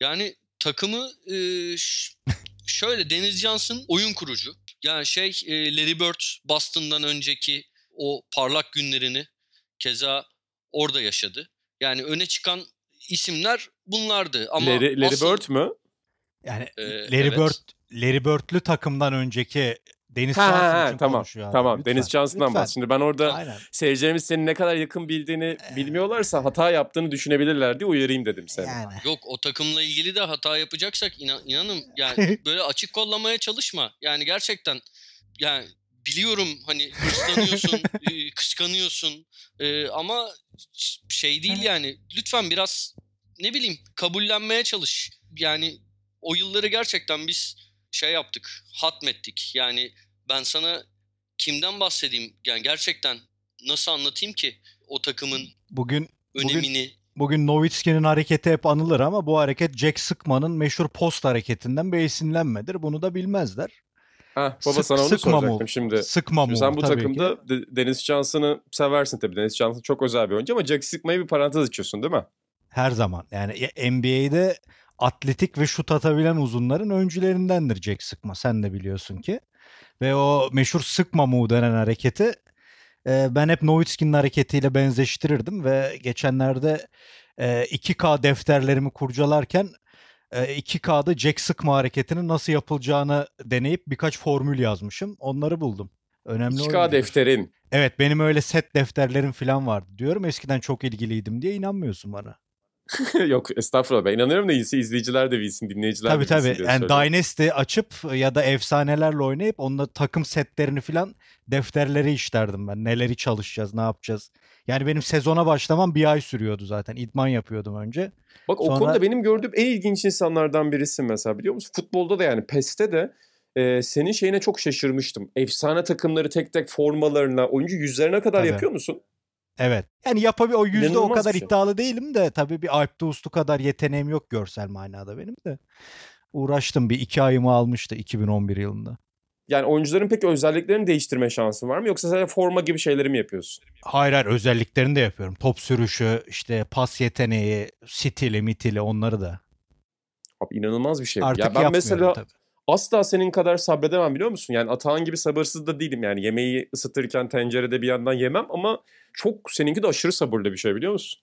Yani takımı e, şöyle Deniz Jansın oyun kurucu. Yani şey e, Larry Bird Boston'dan önceki o parlak günlerini keza orada yaşadı. Yani öne çıkan isimler bunlardı. Ama Larry, Larry asıl- Bird mü? Yani Ee, Larry evet. Bird Larry Bird'lü takımdan önceki Deniz Ha, ha, Johnson ha, için tamam. konuşuyor abi. Tamam. Lütfen, Deniz Johnson'dan lütfen. bahsediyorum. Şimdi ben orada Aynen. seyircilerimiz senin ne kadar yakın bildiğini bilmiyorlarsa hata yaptığını düşünebilirler diye uyarayım dedim seni. Yani. Yok o takımla ilgili de hata yapacaksak inan, inanın yani böyle açık kollamaya çalışma. Yani gerçekten yani biliyorum hani hırslanıyorsun, e, kıskanıyorsun e, ama şey değil yani lütfen biraz ne bileyim kabullenmeye çalış. Yani o yılları gerçekten biz şey yaptık, hatmettik. Yani ben sana kimden bahsedeyim? Yani gerçekten nasıl anlatayım ki o takımın Bugün Bugün- önemini? bugün Nowitzki'nin hareketi hep anılır ama bu hareket Jack Sıkman'ın meşhur post hareketinden bir esinlenmedir. Bunu da bilmezler. Ha, baba Sık- sana onu sıkma soracaktım mı? şimdi. Sıkma Şimdi sen bu takımda ki. De- Deniz Johnson'ı seversin tabii. Deniz Johnson çok özel bir oyuncu ama Jack Sıkma'yı bir parantez açıyorsun değil mi? Her zaman. Yani ya- NBA'de atletik ve şut atabilen uzunların öncülerindendir Jack Sıkma. Sen de biliyorsun ki. Ve o meşhur sıkma mu denen hareketi e, ben hep Nowitzki'nin hareketiyle benzeştirirdim ve geçenlerde e, 2K defterlerimi kurcalarken e, 2K'da Jack Sıkma hareketinin nasıl yapılacağını deneyip birkaç formül yazmışım. Onları buldum. Önemli 2K oyuncudur. defterin. Evet benim öyle set defterlerim falan vardı diyorum. Eskiden çok ilgiliydim diye inanmıyorsun bana. Yok estağfurullah ben inanıyorum da iyisi izleyiciler de bilsin, dinleyiciler Tabii de bilsin tabii. diye Yani söylüyorum. Dynasty açıp ya da efsanelerle oynayıp onunla takım setlerini falan defterleri işlerdim ben. Neleri çalışacağız, ne yapacağız. Yani benim sezona başlamam bir ay sürüyordu zaten. İdman yapıyordum önce. Bak o Sonra- konuda benim gördüğüm en ilginç insanlardan birisin mesela biliyor musun? Futbolda da yani PES'te de e, senin şeyine çok şaşırmıştım. Efsane takımları tek tek formalarına, oyuncu yüzlerine kadar Tabii. yapıyor musun? Evet. Yani yapabil o yüzde o kadar şey. iddialı değilim de tabii bir Alp Ustu kadar yeteneğim yok görsel manada benim de. Uğraştım bir iki ayımı almıştı 2011 yılında. Yani oyuncuların peki özelliklerini değiştirme şansın var mı? Yoksa sadece forma gibi şeyleri mi yapıyorsun? Hayır hayır özelliklerini de yapıyorum. Top sürüşü, işte pas yeteneği, stili, mitili onları da. Abi inanılmaz bir şey. Artık ya ben mesela tabii. asla senin kadar sabredemem biliyor musun? Yani Atahan gibi sabırsız da değilim yani. Yemeği ısıtırken tencerede bir yandan yemem ama çok seninki de aşırı sabırlı bir şey biliyor musun?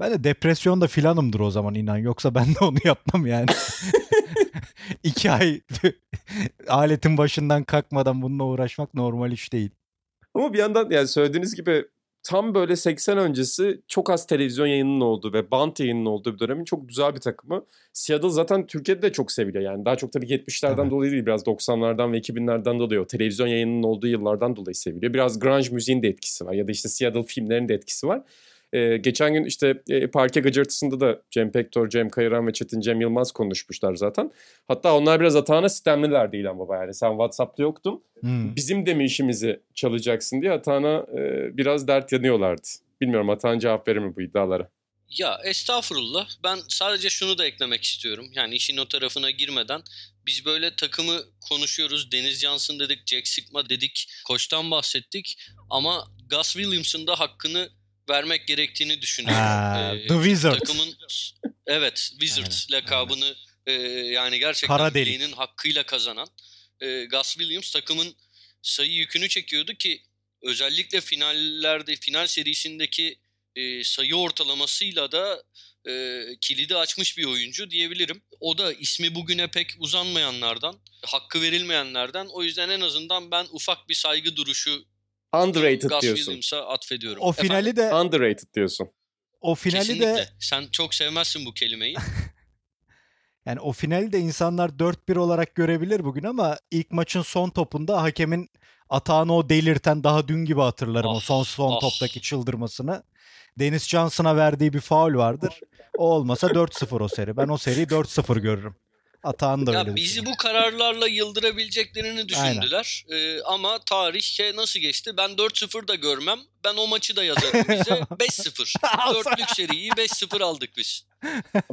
Ben de depresyonda filanımdır o zaman inan. Yoksa ben de onu yapmam yani. İki ay aletin başından kalkmadan bununla uğraşmak normal iş değil. Ama bir yandan yani söylediğiniz gibi tam böyle 80 öncesi çok az televizyon yayınının olduğu ve bant yayınının olduğu bir dönemin çok güzel bir takımı. Seattle zaten Türkiye'de de çok seviliyor yani. Daha çok tabii 70'lerden Tabii. dolayı değil biraz 90'lardan ve 2000'lerden dolayı o televizyon yayınının olduğu yıllardan dolayı seviliyor. Biraz grunge müziğin de etkisi var ya da işte Seattle filmlerinin de etkisi var. Ee, geçen gün işte e, parke gıcırtısında da Cem Pektor, Cem Kayıran ve Çetin Cem Yılmaz konuşmuşlar zaten. Hatta onlar biraz Atahan'a sistemliler değil ama baba yani sen Whatsapp'ta yoktun Hmm. bizim de mi işimizi çalacaksın diye Atahan'a e, biraz dert yanıyorlardı. Bilmiyorum Atahan cevap verir mi bu iddialara? Ya estağfurullah. Ben sadece şunu da eklemek istiyorum. Yani işin o tarafına girmeden biz böyle takımı konuşuyoruz. Deniz Johnson dedik, Jack Sigma dedik, koçtan bahsettik. Ama Gus Williams'ın da hakkını vermek gerektiğini düşünüyorum. Ha, Ee, The Wizard. Takımın evet Wizard Aynen, lakabını e, yani gerçekten bileğinin hakkıyla kazanan e, Gus Williams takımın sayı yükünü çekiyordu ki özellikle finallerde final serisindeki e, sayı ortalamasıyla da e, kilidi açmış bir oyuncu diyebilirim. O da ismi bugüne pek uzanmayanlardan, hakkı verilmeyenlerden. O yüzden en azından ben ufak bir saygı duruşu Underrated Gus diyorsun. Williams'a atfediyorum. O Efendim? finali de Underrated diyorsun. o finali Kesinlikle. de Sen çok sevmezsin bu kelimeyi. yani o finali de insanlar 4-1 olarak görebilir bugün ama ilk maçın son topunda hakemin atağını o delirten daha dün gibi hatırlarım o Ah, son son ah. toptaki çıldırmasını. Deniz Johnson'a verdiği bir faul vardır. O olmasa 4-0 o seri. Ben o seriyi 4-0 görürüm. Atağını da öyle ya bizi düşünüyorum. bu kararlarla yıldırabileceklerini düşündüler. Ee, ama tarihe nasıl geçti? Ben 4-0 da görmem. Ben o maçı da yazarım bize. 5-0. Dörtlük seriyi 5-0 aldık biz.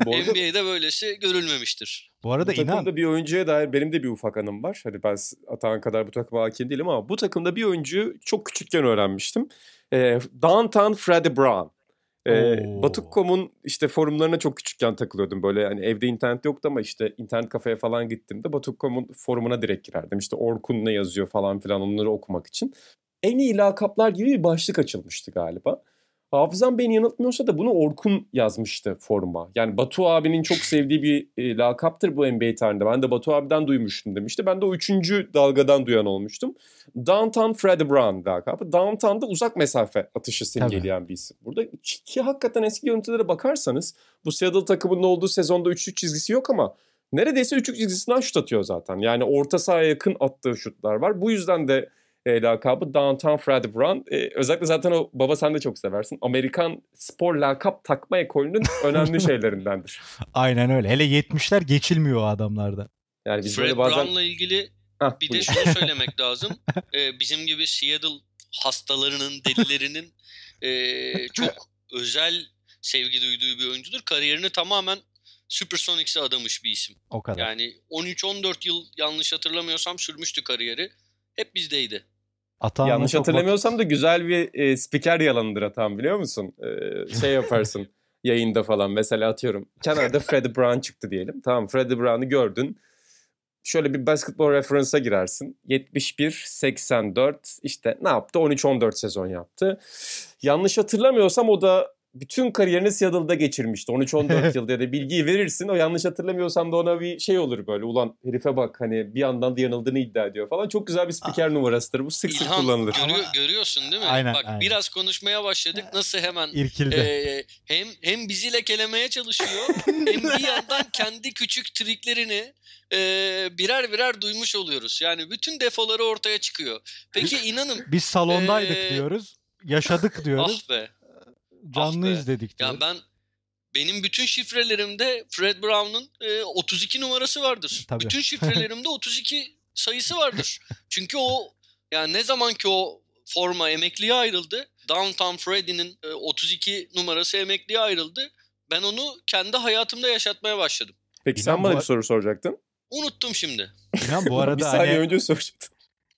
NBA'de böylesi görülmemiştir. Bu arada bu takımda inan bir oyuncuya dair benim de bir ufak anım var. Hani ben Atahan kadar bu takıma hakim değilim ama bu takımda bir oyuncuyu çok küçükken öğrenmiştim. Ee, Downtown Freddie Brown. Ee. Batuk.com'un işte forumlarına çok küçükken takılıyordum. Böyle hani evde internet yoktu ama işte internet kafeye falan gittiğimde Batuk.com'un forumuna direkt girerdim. İşte Orkun ne yazıyor falan filan onları okumak için. En iyi lakaplar gibi bir başlık açılmıştı galiba. Hafızam beni yanıltmıyorsa da bunu Orkun yazmıştı foruma. Yani Batu abinin çok sevdiği bir e, lakaptır bu NBA tarihinde. Ben de Batu abiden duymuştum demişti. Ben de o üçüncü dalgadan duyan olmuştum. Downtown Freddie Brown lakabı. Downtown'da uzak mesafe atışı simgeleyen bir isim. Burada ki hakikaten eski görüntülere bakarsanız bu Seattle takımının olduğu sezonda üçlük çizgisi yok ama neredeyse üçlük çizgisinden şut atıyor zaten. Yani orta sahaya yakın attığı şutlar var. Bu yüzden de e, lakabı Downtown Freddie Brown. E, özellikle zaten o baba sen de çok seversin. Amerikan spor lakap takma ekolünün önemli şeylerindendir. aynen öyle. Hele 70'ler geçilmiyor o adamlarda. Yani biz Fred böyle bazen... Brown'la ilgili Hah, bir de şunu söylemek lazım. Ee, bizim gibi Seattle hastalarının, delilerinin ee, çok özel sevgi duyduğu bir oyuncudur. Kariyerini tamamen Supersonics'e adamış bir isim. O kadar. Yani 13-14 yıl yanlış hatırlamıyorsam sürmüştü kariyeri. Hep bizdeydi. Atahan'la Yanlış hatırlamıyorsam da güzel bir e, spiker yalanıdır Atan biliyor musun? E, şey yaparsın yayında falan mesela atıyorum. Kenarda Freddie Brown çıktı diyelim. Tamam Freddie Brown'u gördün. Şöyle bir basketbol referansa girersin. 71-84 işte ne yaptı? 13-14 sezon yaptı. Yanlış hatırlamıyorsam o da bütün kariyerini Seattle'da geçirmişti. 13-14 yılda ya da bilgiyi verirsin. O yanlış hatırlamıyorsam da ona bir şey olur böyle. Ulan herife bak hani bir yandan da yanıldığını iddia ediyor falan. Çok güzel bir spiker numarasıdır. Bu sık sık İlhan kullanılır. görüyor, görüyorsun değil mi? Aynen, Bak aynen. biraz konuşmaya başladık. Nasıl hemen irkildi. ee, hem hem bizi lekelemeye çalışıyor hem bir yandan kendi küçük triklerini ee, birer birer duymuş oluyoruz. Yani bütün defoları ortaya çıkıyor. Peki inanın Biz salondaydık Ee, diyoruz. Yaşadık diyoruz. ah be Canlı ah izledik. Ya ben benim bütün şifrelerimde Fred Brown'un e, 32 numarası vardır. Tabii. Bütün şifrelerimde 32 sayısı vardır. Çünkü o yani ne zaman ki o forma emekliye ayrıldı. Downtown Freddy'nin e, 32 numarası emekliye ayrıldı. Ben onu kendi hayatımda yaşatmaya başladım. Peki İnan sen bana bu- bir soru soracaktın. Unuttum şimdi. İnan bu bir arada saniye hani önce soracaktın.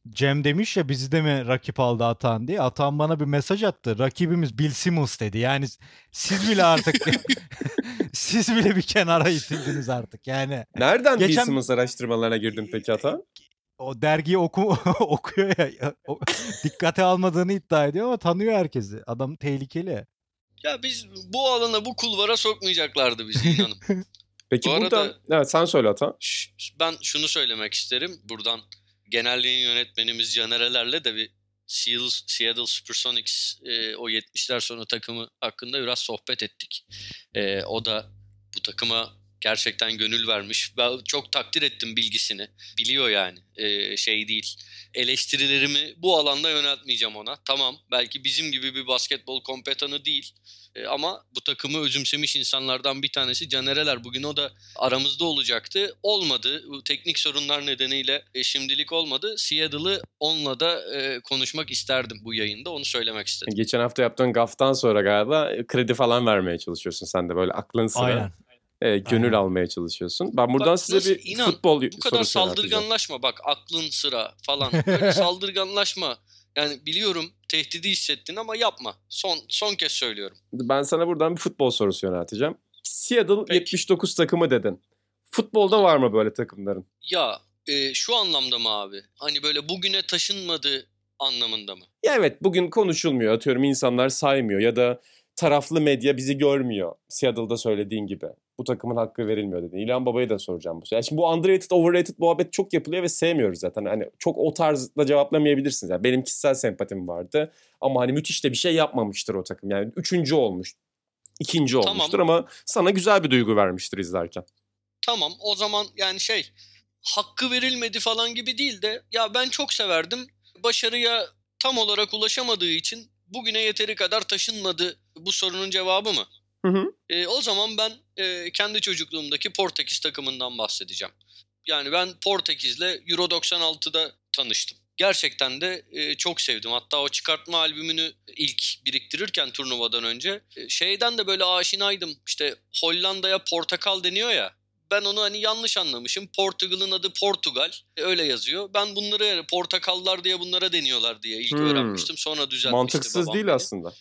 Cem demiş ya bizi de mi rakip aldı Atan diye. Atan bana bir mesaj attı. Rakibimiz Bill Simmons dedi. Yani siz bile artık siz bile bir kenara itildiniz artık. Yani Nereden Geçen- Bill Simmons araştırmalarına girdin peki Ata? o dergiyi oku okuyor ya. o- dikkate almadığını iddia ediyor ama tanıyor herkesi. Adam tehlikeli. Ya biz bu alana bu kulvara sokmayacaklardı bizi inanın. Peki Bu arada- burada evet, sen söyle Ata. Ş- ben şunu söylemek isterim. Buradan genel yayın yönetmenimiz Canerelerle de bir Seattle, Seattle Supersonics e, o 70'ler sonra takımı hakkında biraz sohbet ettik. E, o da bu takıma gerçekten gönül vermiş. Ben çok takdir ettim bilgisini. Biliyor yani e, şey değil. Eleştirilerimi bu alanda yöneltmeyeceğim ona. Tamam belki bizim gibi bir basketbol kompetanı değil. E, ama bu takımı özümsemiş insanlardan bir tanesi Canereler. Bugün o da aramızda olacaktı. Olmadı. Bu teknik sorunlar nedeniyle e, şimdilik olmadı. Seattle'ı onunla da e, konuşmak isterdim bu yayında. Onu söylemek istedim. Geçen hafta yaptığın gaftan sonra galiba e, kredi falan vermeye çalışıyorsun sen de böyle aklın sıra. Aynen. E, gönül Aynen. almaya çalışıyorsun. Ben buradan Bak size nasıl- bir inan, futbol Bu kadar saldırganlaşma bak aklın sıra falan. Böyle saldırganlaşma. Yani biliyorum tehdidi hissettin ama yapma. Son son kez söylüyorum. Ben sana buradan bir futbol sorusu yönelteceğim. Seattle Peki. 79 takımı dedin. Futbolda var mı böyle takımların? Ya e, şu anlamda mı abi? Hani böyle bugüne taşınmadı anlamında mı? Ya evet bugün konuşulmuyor. Atıyorum insanlar saymıyor ya da taraflı medya bizi görmüyor. Seattle'da söylediğin gibi. Bu takımın hakkı verilmiyor dedin. İlhan Baba'ya da soracağım bu. Yani şimdi bu underrated, overrated muhabbet çok yapılıyor ve sevmiyoruz zaten. Hani çok o tarzda cevaplamayabilirsiniz. Yani benim kişisel sempatim vardı. Ama hani müthiş de bir şey yapmamıştır o takım. Yani üçüncü olmuş. ikinci Tamam. olmuştur ama sana güzel bir duygu vermiştir izlerken. Tamam o zaman yani şey hakkı verilmedi falan gibi değil de ya ben çok severdim. Başarıya tam olarak ulaşamadığı için bugüne yeteri kadar taşınmadı bu sorunun cevabı mı? Hı hı. E, o zaman ben e, kendi çocukluğumdaki Portekiz takımından bahsedeceğim. Yani ben Portekiz'le Euro 96'da tanıştım. Gerçekten de e, çok sevdim. Hatta o çıkartma albümünü ilk biriktirirken turnuvadan önce e, şeyden de böyle aşinaydım. İşte Hollanda'ya portakal deniyor ya. Ben onu hani yanlış anlamışım. Portugal'ın adı Portugal. E, öyle yazıyor. Ben bunları portakallar diye bunlara deniyorlar diye ilk Hmm. öğrenmiştim. Sonra düzeltmişti Mantıksız değil beni. aslında.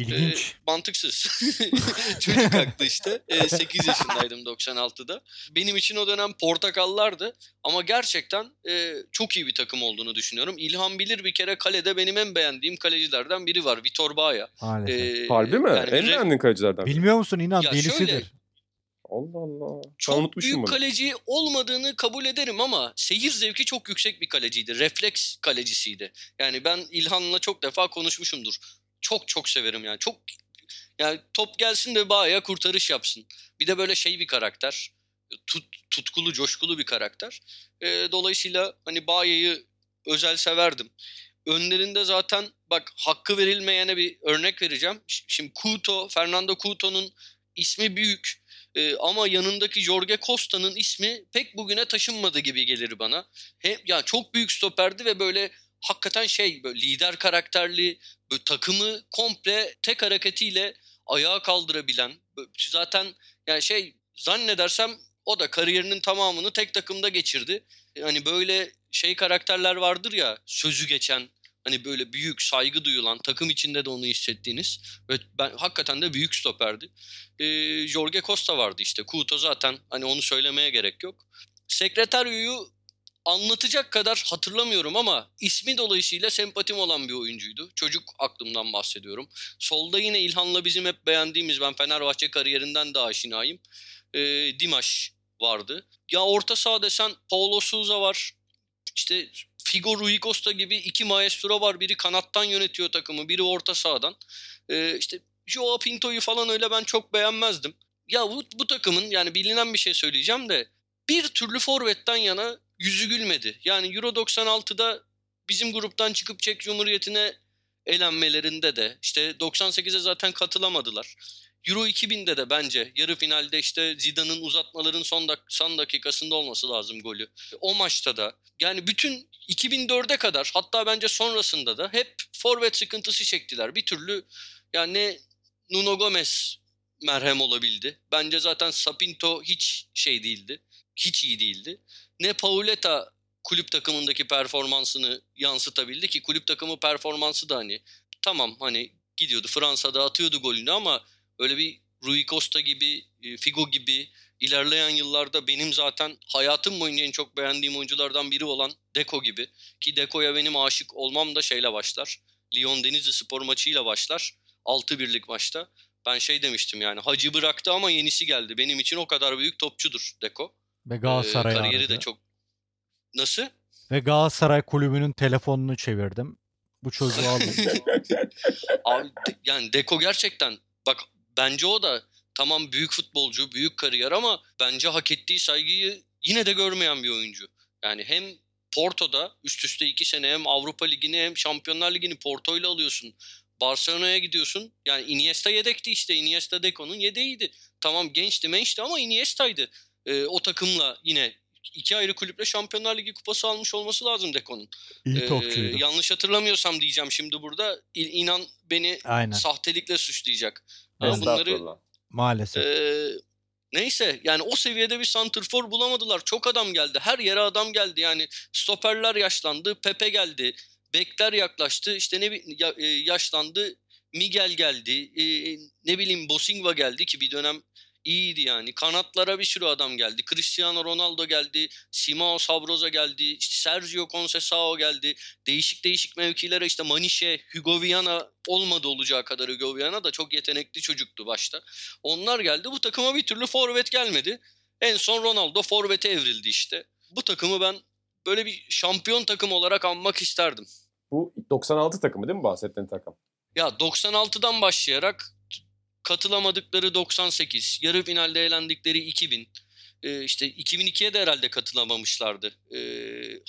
İlginç. Ee, mantıksız. Çocuk haklı işte. Ee, 8 yaşındaydım 96'da. Benim için o dönem portakallardı. Ama gerçekten e, çok iyi bir takım olduğunu düşünüyorum. İlhan Bilir bir kere kalede benim en beğendiğim kalecilerden biri var. Vitor Baya. Maalesef. Ee, Harbi mi? yani en re- beğendiğin kalecilerden. biri. Bilmiyor musun inan Ya delisidir. şöyle, Allah Allah. Çok unutmuşum büyük bunu. kaleci olmadığını kabul ederim ama seyir zevki çok yüksek bir kaleciydi. Refleks kalecisiydi. Yani ben İlhan'la çok defa konuşmuşumdur. Çok çok severim yani. Çok yani top gelsin de Bağ'a kurtarış yapsın. Bir de böyle şey bir karakter. Tut, tutkulu, coşkulu bir karakter. Ee, dolayısıyla hani Bağ'yı özel severdim. Önlerinde zaten bak hakkı verilmeyene bir örnek vereceğim. Şimdi Couto, Fernando Couto'nun ismi büyük. Ee, ama yanındaki Jorge Costa'nın ismi pek bugüne taşınmadı gibi gelir bana. Hem ya çok büyük stoperdi ve böyle hakikaten şey böyle lider karakterli, böyle takımı komple tek hareketiyle ayağa kaldırabilen. Zaten yani şey zannedersem o da kariyerinin tamamını tek takımda geçirdi. Hani böyle şey karakterler vardır ya sözü geçen hani böyle büyük saygı duyulan takım içinde de onu hissettiğiniz ve ben hakikaten de büyük stoperdi. Ee, Jorge Costa vardı işte. Couto zaten hani onu söylemeye gerek yok. Sekreteryo'yu anlatacak kadar hatırlamıyorum ama ismi dolayısıyla sempatim olan bir oyuncuydu. Çocuk aklımdan bahsediyorum. Solda yine İlhan'la bizim hep beğendiğimiz ben Fenerbahçe kariyerinden de aşinayım. Ee, Dimaş vardı. Ya orta saha desen Paulo Souza var. İşte Figo Rui Costa gibi iki maestro var. Biri kanattan yönetiyor takımı, biri orta sahadan. Ee, işte Joao Pinto'yu falan öyle ben çok beğenmezdim. Ya bu, bu takımın yani bilinen bir şey söyleyeceğim de bir türlü forvetten yana yüzü gülmedi. Yani Euro 96'da bizim gruptan çıkıp Çek Cumhuriyeti'ne elenmelerinde de işte 98'e zaten katılamadılar. Euro 2000'de de bence yarı finalde işte Zidane'ın uzatmaların son, dak- son dakikasında olması lazım golü. O maçta da yani bütün 2004'e kadar hatta bence sonrasında da hep forvet sıkıntısı çektiler. Bir türlü yani ne Nuno Gomez merhem olabildi. Bence zaten Sapinto hiç şey değildi. Hiç iyi değildi. Ne Pauleta kulüp takımındaki performansını yansıtabildi ki kulüp takımı performansı da hani tamam hani gidiyordu Fransa'da atıyordu golünü ama öyle bir Rui Costa gibi, e, Figo gibi ilerleyen yıllarda benim zaten hayatım boyunca en çok beğendiğim oyunculardan biri olan Deko gibi. Ki Deko'ya benim aşık olmam da şeyle başlar. Lyon Denizli spor maçıyla başlar. 6-1'lik maçta. Ben şey demiştim yani hacı bıraktı ama yenisi geldi. Benim için o kadar büyük topçudur Deko. Ve Ee, Galatasaray kariyeri aradı. de çok... Nasıl? Ve Galatasaray kulübünün telefonunu çevirdim. Bu çocuğu aldım. Abi, yani Deko gerçekten bak bence o da tamam büyük futbolcu, büyük kariyer ama bence hak ettiği saygıyı yine de görmeyen bir oyuncu. Yani hem Porto'da üst üste iki sene hem Avrupa Ligi'ni hem Şampiyonlar Ligi'ni Porto'yla alıyorsun. Barcelona'ya gidiyorsun. Yani Iniesta yedekti işte. Iniesta Deco'nun yedeğiydi. Tamam gençti mençti ama Iniesta'ydı. Ee, o takımla yine iki ayrı kulüple Şampiyonlar Ligi kupası almış olması lazım Deco'nun. İyi Ee, topçuydu. yanlış hatırlamıyorsam diyeceğim şimdi burada. İ- İnan beni Aynen. sahtelikle suçlayacak. Ama bunları. Maalesef. ee, neyse yani o seviyede bir santrfor bulamadılar. Çok adam geldi. Her yere adam geldi. Yani stoperler yaşlandı. Pepe geldi. Bekler yaklaştı. İşte ne e, yaşlandı. Miguel geldi. E, ne bileyim Bosingva geldi ki bir dönem iyiydi yani. Kanatlara bir sürü adam geldi. Cristiano Ronaldo geldi. Simao Sabroza geldi. İşte Sergio Conceição geldi. Değişik değişik mevkilere işte Manişe, Hugo Viana olmadı olacağı kadar Hugo Viana da çok yetenekli çocuktu başta. Onlar geldi. Bu takıma bir türlü forvet gelmedi. En son Ronaldo forvete evrildi işte. Bu takımı ben böyle bir şampiyon takım olarak anmak isterdim. Bu 96 takımı değil mi bahsettiğin takım? Ya 96'dan başlayarak katılamadıkları 98, yarı finalde eğlendikleri 2000, e, işte 2002'ye de herhalde katılamamışlardı. E,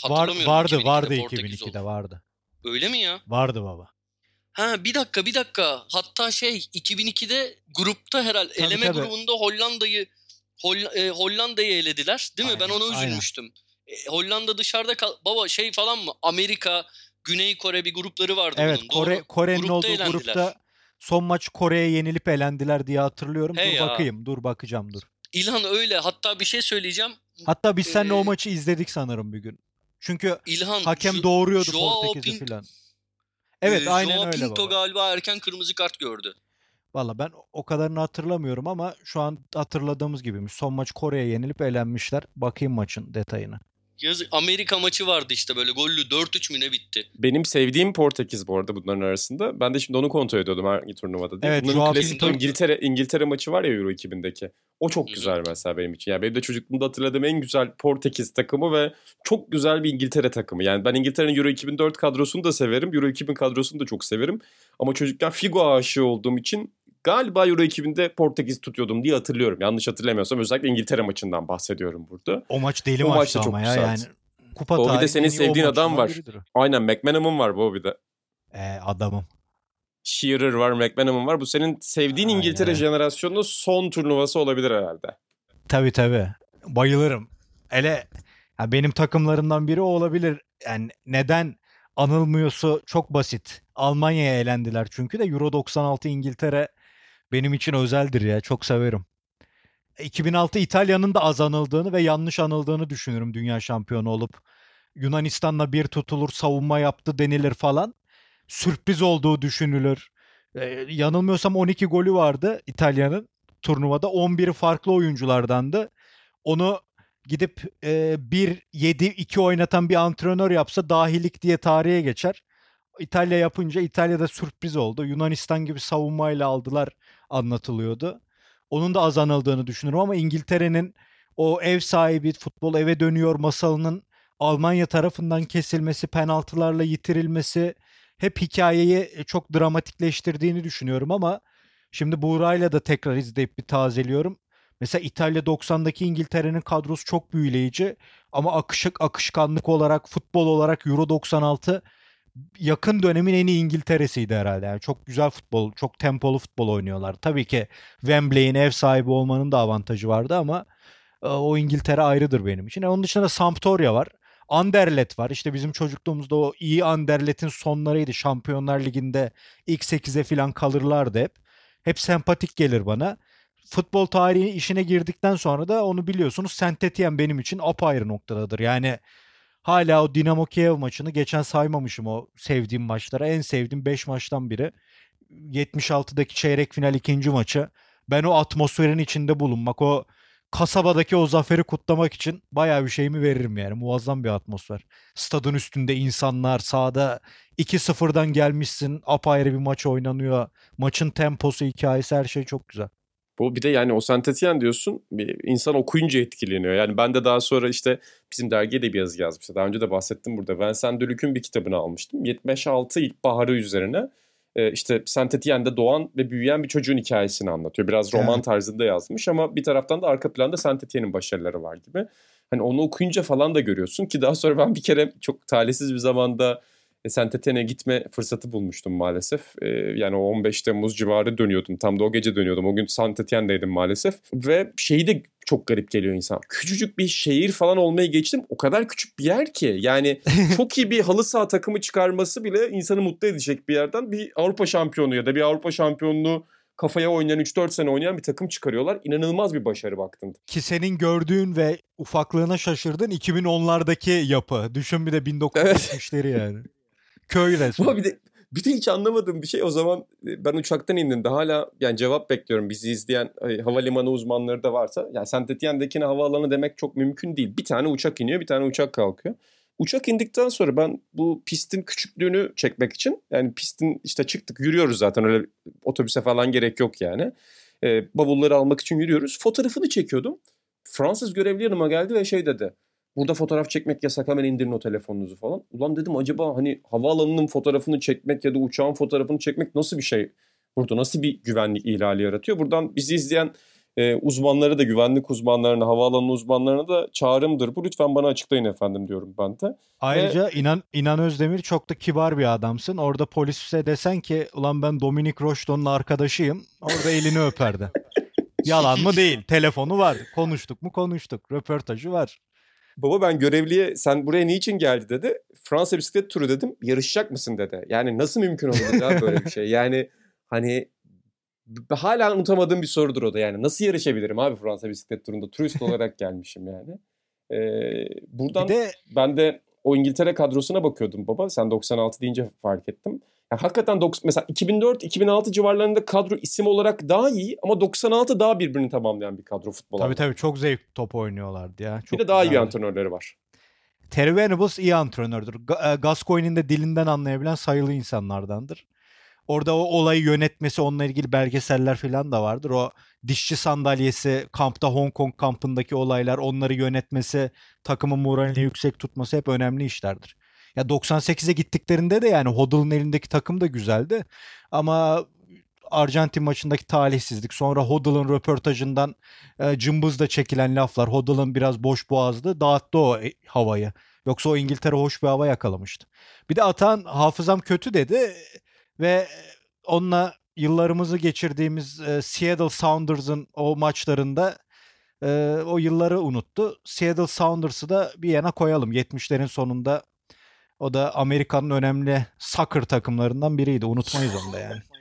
hatırlamıyorum. Var, vardı, 2002'de vardı 2002'de oldu. vardı. Öyle mi ya? Vardı baba. Ha bir dakika bir dakika. Hatta şey 2002'de grupta herhalde tabii, eleme tabii. grubunda Hollanda'yı Holl e, Hollanda'yı elediler. Değil mi? Aynen, ben ona üzülmüştüm. E, Hollanda dışarıda kal baba şey falan mı? Amerika, Güney Kore bir grupları vardı evet, bunun. Kore, Kore'nin olduğu eğlendiler. grupta son maç Kore'ye yenilip elendiler diye hatırlıyorum. Hey dur ya. bakayım. Dur bakacağım dur. İlhan öyle. Hatta bir şey söyleyeceğim. Hatta biz seninle ee, o maçı izledik sanırım bir gün. Çünkü İlhan, hakem jo- doğuruyordu Joao Portekiz'i Pint- falan. Evet ee, aynen Joao öyle Pinto baba. galiba erken kırmızı kart gördü. Valla ben o kadarını hatırlamıyorum ama şu an hatırladığımız gibiymiş. Son maç Kore'ye yenilip elenmişler. Bakayım maçın detayını. Yazık Amerika maçı vardı işte böyle gollü 4-3 mü ne bitti. Benim sevdiğim Portekiz bu arada bunların arasında. Ben de şimdi onu kontrol ediyordum hangi turnuvada diye. Evet, Bunların klasik. İngiltere, İngiltere maçı var ya Euro 2000'deki. O çok güzel Hı-hı. mesela benim için. Yani benim de çocukluğumda hatırladığım en güzel Portekiz takımı ve çok güzel bir İngiltere takımı. Yani ben İngiltere'nin Euro 2004 kadrosunu da severim. Euro 2000 kadrosunu da çok severim. Ama çocukken Figo aşığı olduğum için Galiba Euro 2000'de Portekiz tutuyordum diye hatırlıyorum. Yanlış hatırlamıyorsam özellikle İngiltere maçından bahsediyorum burada. O maç deli o maçtı maç ama ya yani. Kupa o bir de senin sevdiğin adam var. Biridir. Aynen McManaman var bu bir de. Ee, adamım. Shearer var, McManaman var. Bu senin sevdiğin Aynen. İngiltere jenerasyonunun son turnuvası olabilir herhalde. Tabii tabii. Bayılırım. Hele ya benim takımlarımdan biri o olabilir. Yani neden anılmıyorsa çok basit. Almanya'ya elendiler çünkü de Euro 96 İngiltere benim için özeldir ya. Çok severim. 2006 İtalya'nın da az anıldığını ve yanlış anıldığını düşünürüm dünya şampiyonu olup. Yunanistan'la bir tutulur, savunma yaptı denilir falan. Sürpriz olduğu düşünülür. Ee, yanılmıyorsam 12 golü vardı İtalya'nın turnuvada. 11'i farklı oyunculardandı. Onu gidip e, 1-7-2 oynatan bir antrenör yapsa dahilik diye tarihe geçer. İtalya yapınca İtalya'da sürpriz oldu. Yunanistan gibi savunmayla aldılar anlatılıyordu. Onun da az anıldığını düşünürüm ama İngiltere'nin o ev sahibi futbol eve dönüyor masalının Almanya tarafından kesilmesi, penaltılarla yitirilmesi hep hikayeyi e, çok dramatikleştirdiğini düşünüyorum ama şimdi Buğra'yla da tekrar izleyip bir tazeliyorum. Mesela İtalya 90'daki İngiltere'nin kadrosu çok büyüleyici ama akışık akışkanlık olarak futbol olarak Euro 96 yakın dönemin en iyi İngiltere'siydi herhalde. Yani çok güzel futbol, çok tempolu futbol oynuyorlar. Tabii ki Wembley'in ev sahibi olmanın da avantajı vardı ama e, o İngiltere ayrıdır benim için. Onun dışında Sampdoria var. Anderlet var. İşte bizim çocukluğumuzda o iyi Anderlet'in sonlarıydı. Şampiyonlar Ligi'nde ilk 8'e falan kalırlardı hep. Hep sempatik gelir bana. Futbol tarihi işine girdikten sonra da onu biliyorsunuz Saint benim için apayrı noktadadır. Yani Hala o Dinamo Kiev maçını geçen saymamışım o sevdiğim maçlara. En sevdiğim 5 maçtan biri. 76'daki çeyrek final ikinci maçı. Ben o atmosferin içinde bulunmak, o kasabadaki o zaferi kutlamak için bayağı bir şeyimi veririm yani. Muazzam bir atmosfer. Stadın üstünde insanlar, sahada 2-0'dan gelmişsin, apayrı bir maç oynanıyor. Maçın temposu, hikayesi her şey çok güzel. Bu bir de yani o Saint diyorsun bir insan okuyunca etkileniyor. Yani ben de daha sonra işte bizim dergiye de bir yazı yazmıştım. Daha önce de bahsettim burada. Vincent Dülük'ün bir kitabını almıştım. 76 ilkbaharı üzerine e, işte Saint Etienne'de doğan ve büyüyen bir çocuğun hikayesini anlatıyor. Biraz roman evet. tarzında yazmış ama bir taraftan da arka planda Saint Etienne'in başarıları var gibi. Hani onu okuyunca falan da görüyorsun ki daha sonra ben bir kere çok talihsiz bir zamanda Senteten'e gitme fırsatı bulmuştum maalesef. E, yani o 15 Temmuz civarı dönüyordum. Tam da o gece dönüyordum. O gün Senteten'deydim maalesef. Ve şeyi de çok garip geliyor insan. Küçücük bir şehir falan olmayı geçtim. O kadar küçük bir yer ki. Yani çok iyi bir halı saha takımı çıkarması bile insanı mutlu edecek bir yerden bir Avrupa şampiyonu ya da bir Avrupa şampiyonluğu kafaya oynayan 3-4 sene oynayan bir takım çıkarıyorlar. İnanılmaz bir başarı baktın. Ki senin gördüğün ve ufaklığına şaşırdın 2010'lardaki yapı. Düşün bir de 1970'leri evet. yani. Köy resmen. Ama bir de bir de hiç anlamadığım bir şey o zaman e, ben uçaktan indim de hala yani cevap bekliyorum bizi izleyen e, havalimanı uzmanları da varsa. Yani Saint Etienne'dekine havaalanı demek çok mümkün değil. Bir tane uçak iniyor bir tane uçak kalkıyor. Uçak indikten sonra ben bu pistin küçüklüğünü çekmek için yani pistin işte çıktık yürüyoruz zaten öyle otobüse falan gerek yok yani. E, bavulları almak için yürüyoruz. Fotoğrafını çekiyordum. Fransız görevli yanıma geldi ve şey dedi. Burada fotoğraf çekmek yasak hemen indirin o telefonunuzu falan. Ulan dedim acaba hani havaalanının fotoğrafını çekmek ya da uçağın fotoğrafını çekmek nasıl bir şey? Burada nasıl bir güvenlik ihlali yaratıyor? Buradan bizi izleyen e, uzmanları da güvenlik uzmanlarına, havaalanı uzmanlarına da çağrımdır. Bu lütfen bana açıklayın efendim diyorum ben de. Ayrıca inan İnan Özdemir çok da kibar bir adamsın. Orada polise desen ki ulan ben Dominik Rocheton'un arkadaşıyım. Orada elini öperdi. Yalan mı değil. Telefonu var. Konuştuk mu konuştuk. Röportajı var. Baba ben görevliye sen buraya niçin geldi dedi. Fransa bisiklet turu dedim. Yarışacak mısın dedi. Yani nasıl mümkün olur ya böyle bir şey. Yani hani hala unutamadığım bir sorudur o da yani. Nasıl yarışabilirim abi Fransa bisiklet turunda? Turist olarak gelmişim yani. Ee, buradan Bir de ben de o İngiltere kadrosuna bakıyordum baba. Sen 96 deyince fark ettim. Ya hakikaten dok- mesela 2004-2006 civarlarında kadro isim olarak daha iyi ama 96 daha birbirini tamamlayan bir kadro futbol. tabii tabii çok zevk top oynuyorlardı ya. Bir Çok de daha iyi bir güzeldi. antrenörleri var. Terry Venables iyi antrenördür. E, Gascoigne'in de dilinden anlayabilen sayılı insanlardandır. Orada o olayı yönetmesi, onunla ilgili belgeseller falan da vardır. O dişçi sandalyesi, kampta Hong Kong kampındaki olaylar, onları yönetmesi, takımın moralini yüksek tutması hep önemli işlerdir. Ya 98'e gittiklerinde de yani Hoddle'ın elindeki takım da güzeldi. Ama Arjantin maçındaki talihsizlik, sonra Hoddle'ın röportajından e, cımbızla çekilen laflar, Hoddle'ın biraz boş boğazdı, dağıttı o e, havayı. Yoksa o İngiltere hoş bir hava yakalamıştı. Bir de Atan hafızam kötü dedi ve onunla yıllarımızı geçirdiğimiz e, Seattle Sounders'ın o maçlarında e, o yılları unuttu. Seattle Sounders'ı da bir yana koyalım. 70'lerin sonunda o da Amerika'nın önemli soccer takımlarından biriydi. Unutmayız onu da yani.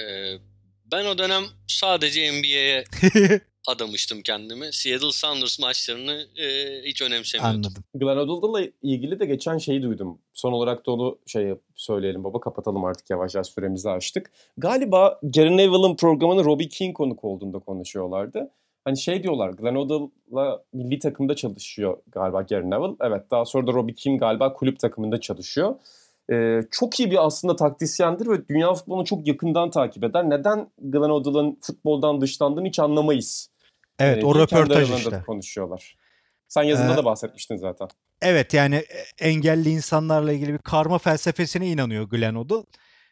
Ee, ben o dönem sadece NBA'ye adamıştım kendimi. Seattle Sounders maçlarını e, hiç önemsemiyordum. Anladım. Glenn Hoddle'la ilgili de geçen şeyi duydum. Son olarak da onu şey söyleyelim baba kapatalım artık yavaş yavaş süremizi açtık. Galiba Gary Neville'ın programını Robbie King konuk olduğunda konuşuyorlardı. Hani şey diyorlar Glenn Hoddle'la milli takımda çalışıyor galiba Gary Neville. Evet daha sonra da Robbie King galiba kulüp takımında çalışıyor. Ee, çok iyi bir aslında taktisyendir ve dünya futbolunu çok yakından takip eder. Neden Glenn Hoddle'ın futboldan dışlandığını hiç anlamayız. Evet Ee, o röportaj işte. konuşuyorlar. Sen yazında Ee, da bahsetmiştin zaten. Evet yani engelli insanlarla ilgili bir karma felsefesine inanıyor Glenn Hoddle.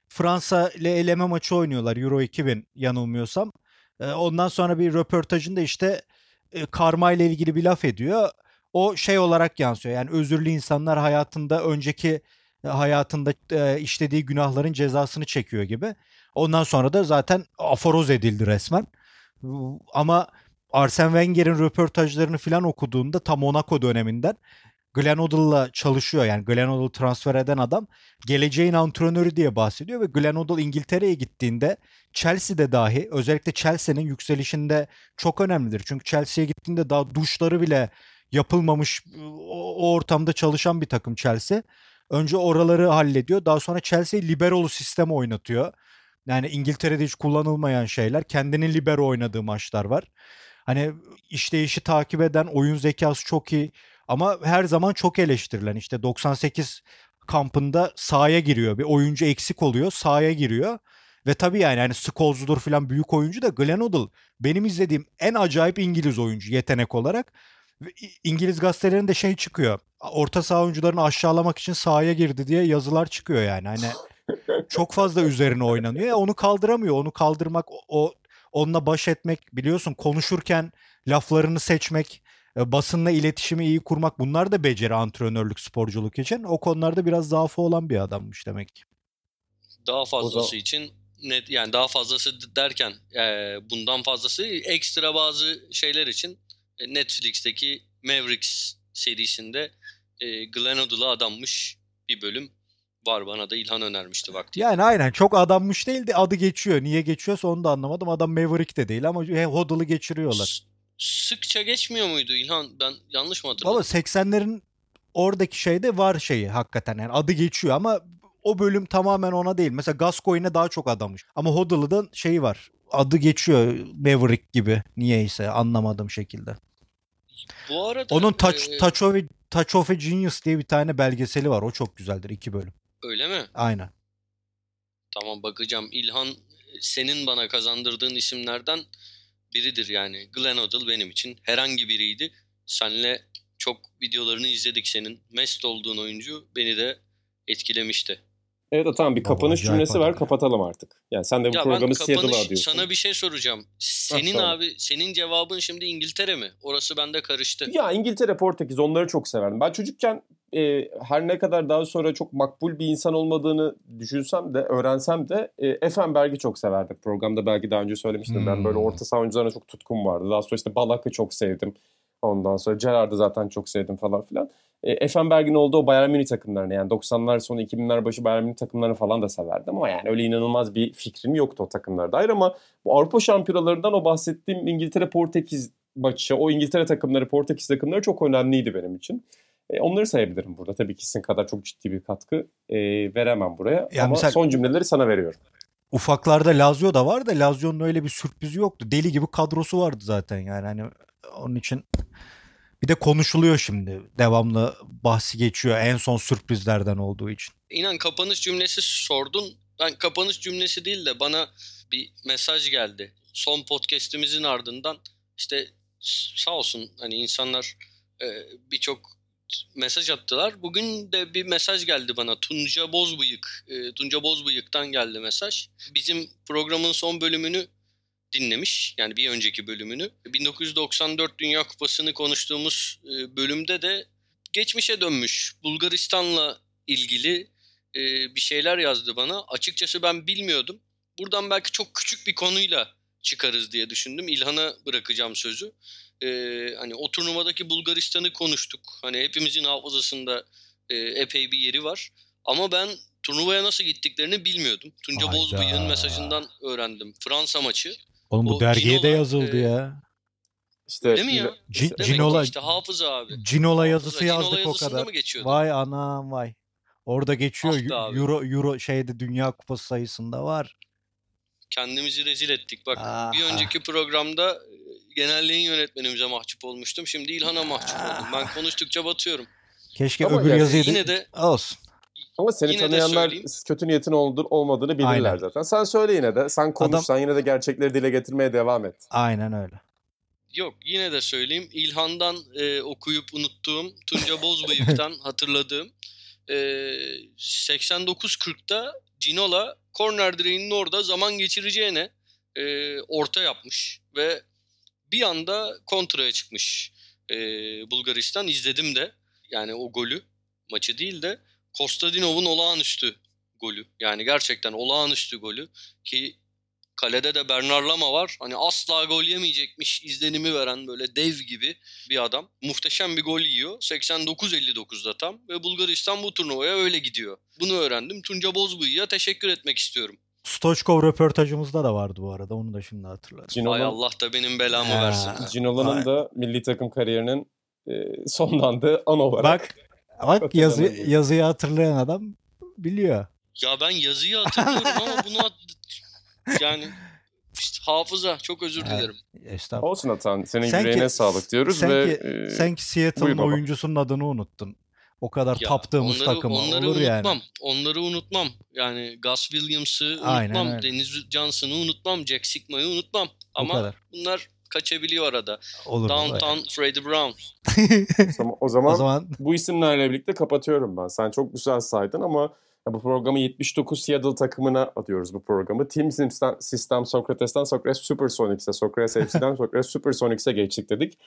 Fransa ile eleme maçı oynuyorlar Euro 2000 yanılmıyorsam. E, Ondan sonra bir röportajında işte e, karma ile ilgili bir laf ediyor. O şey olarak yansıyor. Yani özürlü insanlar hayatında önceki e, hayatında e, işlediği günahların cezasını çekiyor gibi. Ondan sonra da zaten aforoz edildi resmen. Ama Arsene Wenger'in röportajlarını falan okuduğunda tam Monaco döneminden Glenn Hoddle'la çalışıyor. Yani Glenn Hoddle transfer eden adam geleceğin antrenörü diye bahsediyor ve Glenn Hoddle İngiltere'ye gittiğinde Chelsea'de dahi özellikle Chelsea'nin yükselişinde çok önemlidir. Çünkü Chelsea'ye gittiğinde daha duşları bile yapılmamış o, ortamda çalışan bir takım Chelsea. Önce oraları hallediyor. Daha sonra Chelsea'yi liberolu sisteme oynatıyor. Yani İngiltere'de hiç kullanılmayan şeyler. Kendinin libero oynadığı maçlar var. Hani işleyişi takip eden oyun zekası çok iyi. Ama her zaman çok eleştirilen işte 98 kampında sahaya giriyor. Bir oyuncu eksik oluyor sahaya giriyor. Ve tabii yani hani Scholes'dur falan büyük oyuncu da Glenn Hoddle benim izlediğim en acayip İngiliz oyuncu yetenek olarak. İngiliz gazetelerinde şey çıkıyor. Orta saha oyuncularını aşağılamak için sahaya girdi diye yazılar çıkıyor yani. Hani çok fazla üzerine oynanıyor. Ya onu kaldıramıyor. Onu kaldırmak, o- onunla baş etmek, biliyorsun konuşurken laflarını seçmek, e, basınla iletişimi iyi kurmak bunlar da beceri antrenörlük, sporculuk için. O konularda biraz zaafı olan bir adammış demek ki. Daha fazlası zaman- için net yani daha fazlası derken e, bundan fazlası ekstra bazı şeyler için e, Netflix'teki Mavericks serisinde e, Glenn Hoddle'a adanmış bir bölüm var bana da İlhan önermişti vakti. Yani aynen çok adammış değil de adı geçiyor. Niye geçiyorsa onu da anlamadım. Adam Maverick de değil ama he, Hoddle'ı geçiriyorlar. Sıkça geçmiyor muydu İlhan? Ben yanlış mı hatırladım? Valla 80'lerin oradaki şeyde var şeyi hakikaten yani adı geçiyor ama o bölüm tamamen ona değil. Mesela Gascoigne'e daha çok adamış. Ama Hoddle'ın şeyi var. Adı geçiyor Maverick gibi. Niyeyse anlamadığım şekilde. Bu arada Onun Touch, e, Touch, of Touch of a Genius diye bir tane belgeseli var. O çok güzeldir. iki bölüm. öyle mi? Aynen. Tamam bakacağım. İlhan senin bana kazandırdığın isimlerden biridir yani. Glenn Hoddle benim için herhangi biriydi. Senle çok videolarını izledik senin. Mest olduğun oyuncu beni de etkilemişti. Evet tamam bir kapanış acayip cümlesi var kapatalım artık. Yani sen de bu Ya programı Seattle'a diyorsun. sana bir şey soracağım. Senin söyle. abi senin cevabın şimdi İngiltere mi? Orası bende karıştı. Ya İngiltere, Portekiz onları çok severdim. Ben çocukken e, her ne kadar daha sonra çok makbul bir insan olmadığını düşünsem de, öğrensem de e, Effenberg'i çok severdim. Programda belki daha önce söylemiştim. Ben böyle Hmm. orta saha oyuncularına çok tutkum vardı. Daha sonra işte Balak'ı çok sevdim. Ondan sonra Gerrard'ı zaten çok sevdim falan filan. E, Effenberg'in olduğu o Bayern Münih takımlarını yani 90'lar sonu 2000'ler başı Bayern Münih takımlarını falan da severdim. Ama yani öyle inanılmaz bir fikrim yoktu o takımlara dair ama bu Avrupa şampiyonalarından o bahsettiğim İngiltere-Portekiz maçı, o İngiltere takımları, Portekiz takımları çok önemliydi benim için. E, onları sayabilirim burada. Tabii ki sizin kadar çok ciddi bir katkı e, veremem buraya. Ya Ama mesela- son cümleleri sana veriyorum. Ufaklarda Lazio da var da Lazio'nun öyle bir sürprizi yoktu. Deli gibi kadrosu vardı zaten yani hani onun için bir de konuşuluyor şimdi. Devamlı bahsi geçiyor en son sürprizlerden olduğu için. İnan kapanış cümlesi sordun. Ben kapanış cümlesi değil de bana bir mesaj geldi. Son podcast'imizin ardından işte sağ olsun hani insanlar e, birçok mesaj attılar. Bugün de bir mesaj geldi bana. Tunca Bozbıyık. e, Tunca Bozbıyık'tan geldi mesaj. Bizim programın son bölümünü dinlemiş. Yani bir önceki bölümünü. 1994 Dünya Kupası'nı konuştuğumuz e, bölümde de geçmişe dönmüş. Bulgaristan'la ilgili e, bir şeyler yazdı bana. Açıkçası ben bilmiyordum. Buradan belki çok küçük bir konuyla çıkarız diye düşündüm. İlhan'a bırakacağım sözü. E, hani o turnuvadaki Bulgaristan'ı konuştuk. Hani hepimizin hafızasında e, epey bir yeri var. Ama ben turnuvaya nasıl gittiklerini bilmiyordum. Tunca. Bozbıyık'ın mesajından öğrendim. Fransa maçı. Oğlum bu O dergiye de Ginola, yazıldı e, ya. İşte Değil mi ya? Demek ki Cinola, işte hafıza abi. Cinola yazısı Hafıza, Cinola yazdık o kadar. mı geçiyordu? Vay anam vay. Orada geçiyor. Ah. Euro, Euro şeyde Dünya Kupası sayısında var. Kendimizi rezil ettik. Bak Ah. bir önceki programda e, genelliğin yönetmenimize mahcup olmuştum. Şimdi İlhan'a mahcup oldum. Ben konuştukça batıyorum. Keşke Ama öbür yani yazıyı da- Yine de olsun. Ama seni Yine de tanıyanlar kötü niyetin oldur, olmadığını bilirler Aynen. zaten. Sen söyle yine de. Sen konuş. Adam- Sen yine de gerçekleri dile getirmeye devam et. Aynen öyle. yok yine de söyleyeyim. İlhan'dan e, okuyup unuttuğum, Tunca Bozbıyık'tan hatırladığım e, 89-40'da Cinola korner direğinin orada zaman geçireceğine e, orta yapmış ve bir anda kontraya çıkmış e, Bulgaristan. izledim de yani o golü maçı değil de Kostadinov'un olağanüstü golü. Yani gerçekten olağanüstü golü ki kalede de Bernard Lama var. Hani asla gol yemeyecekmiş izlenimi veren böyle dev gibi bir adam. Muhteşem bir gol yiyor. 89-59'da tam ve Bulgaristan bu turnuvaya öyle gidiyor. Bunu öğrendim. Tunca Bozbıyık'a teşekkür etmek istiyorum. Stoçkov röportajımızda da vardı bu arada. Onu da şimdi hatırladım. Ay Cinola, Allah da benim belamı versin. Cinola'nın da milli takım kariyerinin e, sonlandığı an olarak. Bak bak yazı, yazıyı hatırlayan adam biliyor. Ya ben yazıyı hatırlıyorum ama bunu hat- yani işte hafıza çok özür Evet. dilerim. Estağfurullah. Olsun Atan. Senin Sen ki- yüreğine sağlık diyoruz sen ve ki, e, sen ki Seattle'ın oyuncusunun adını unuttun. O kadar Ya taptığımız onları, takımı onları olur unutmam. yani. Onları unutmam. Yani Gus Williams'ı Aynen unutmam. öyle. Deniz Johnson'ı unutmam. Jack Sigma'yı unutmam. O Ama kadar. bunlar kaçabiliyor arada. Olur. Downtown Freddie Brown. o zaman- o zaman bu isimlerle birlikte kapatıyorum ben. Sen çok güzel saydın ama ya bu programı 79 Seattle takımına atıyoruz bu programı. Team System, System Sokrates'ten Sokrates Supersonics'e, Sokrates FC'den Sokrates Supersonics'e geçtik dedik.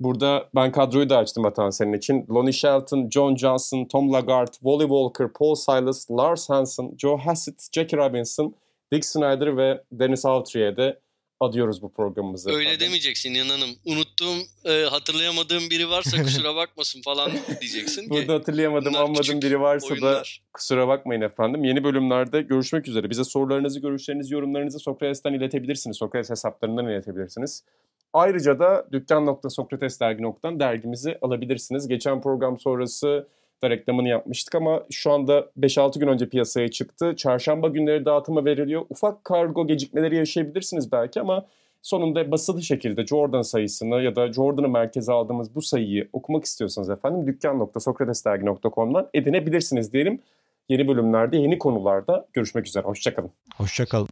Burada ben kadroyu da açtım Atan senin için. Lonnie Shelton, John Johnson, Tom Lagarde, Wally Walker, Paul Silas, Lars Hansen, Joe Hassett, Jackie Robinson, Dick Snyder ve Dennis Autrier'e de adıyoruz bu programımızı. Öyle efendim. demeyeceksin İnan Hanım. Unuttuğum, e, hatırlayamadığım biri varsa kusura bakmasın falan diyeceksin. Burada hatırlayamadım, anmadığım biri varsa da Oyunlar. Kusura bakmayın efendim. Yeni bölümlerde görüşmek üzere. Bize sorularınızı, görüşlerinizi, yorumlarınızı Sokrates'ten iletebilirsiniz. Sokrates hesaplarından iletebilirsiniz. Ayrıca da dükkan.sokratesdergi.com dergimizi alabilirsiniz. Geçen program sonrası da reklamını yapmıştık ama şu anda 5-6 gün önce piyasaya çıktı. Çarşamba günleri dağıtıma veriliyor. Ufak kargo gecikmeleri yaşayabilirsiniz belki ama sonunda basılı şekilde Jordan sayısını ya da Jordan'ı merkeze aldığımız bu sayıyı okumak istiyorsanız efendim dükkan.sokratesdergi.com'dan edinebilirsiniz diyelim. Yeni bölümlerde, yeni konularda görüşmek üzere. Hoşçakalın. Hoşçakalın.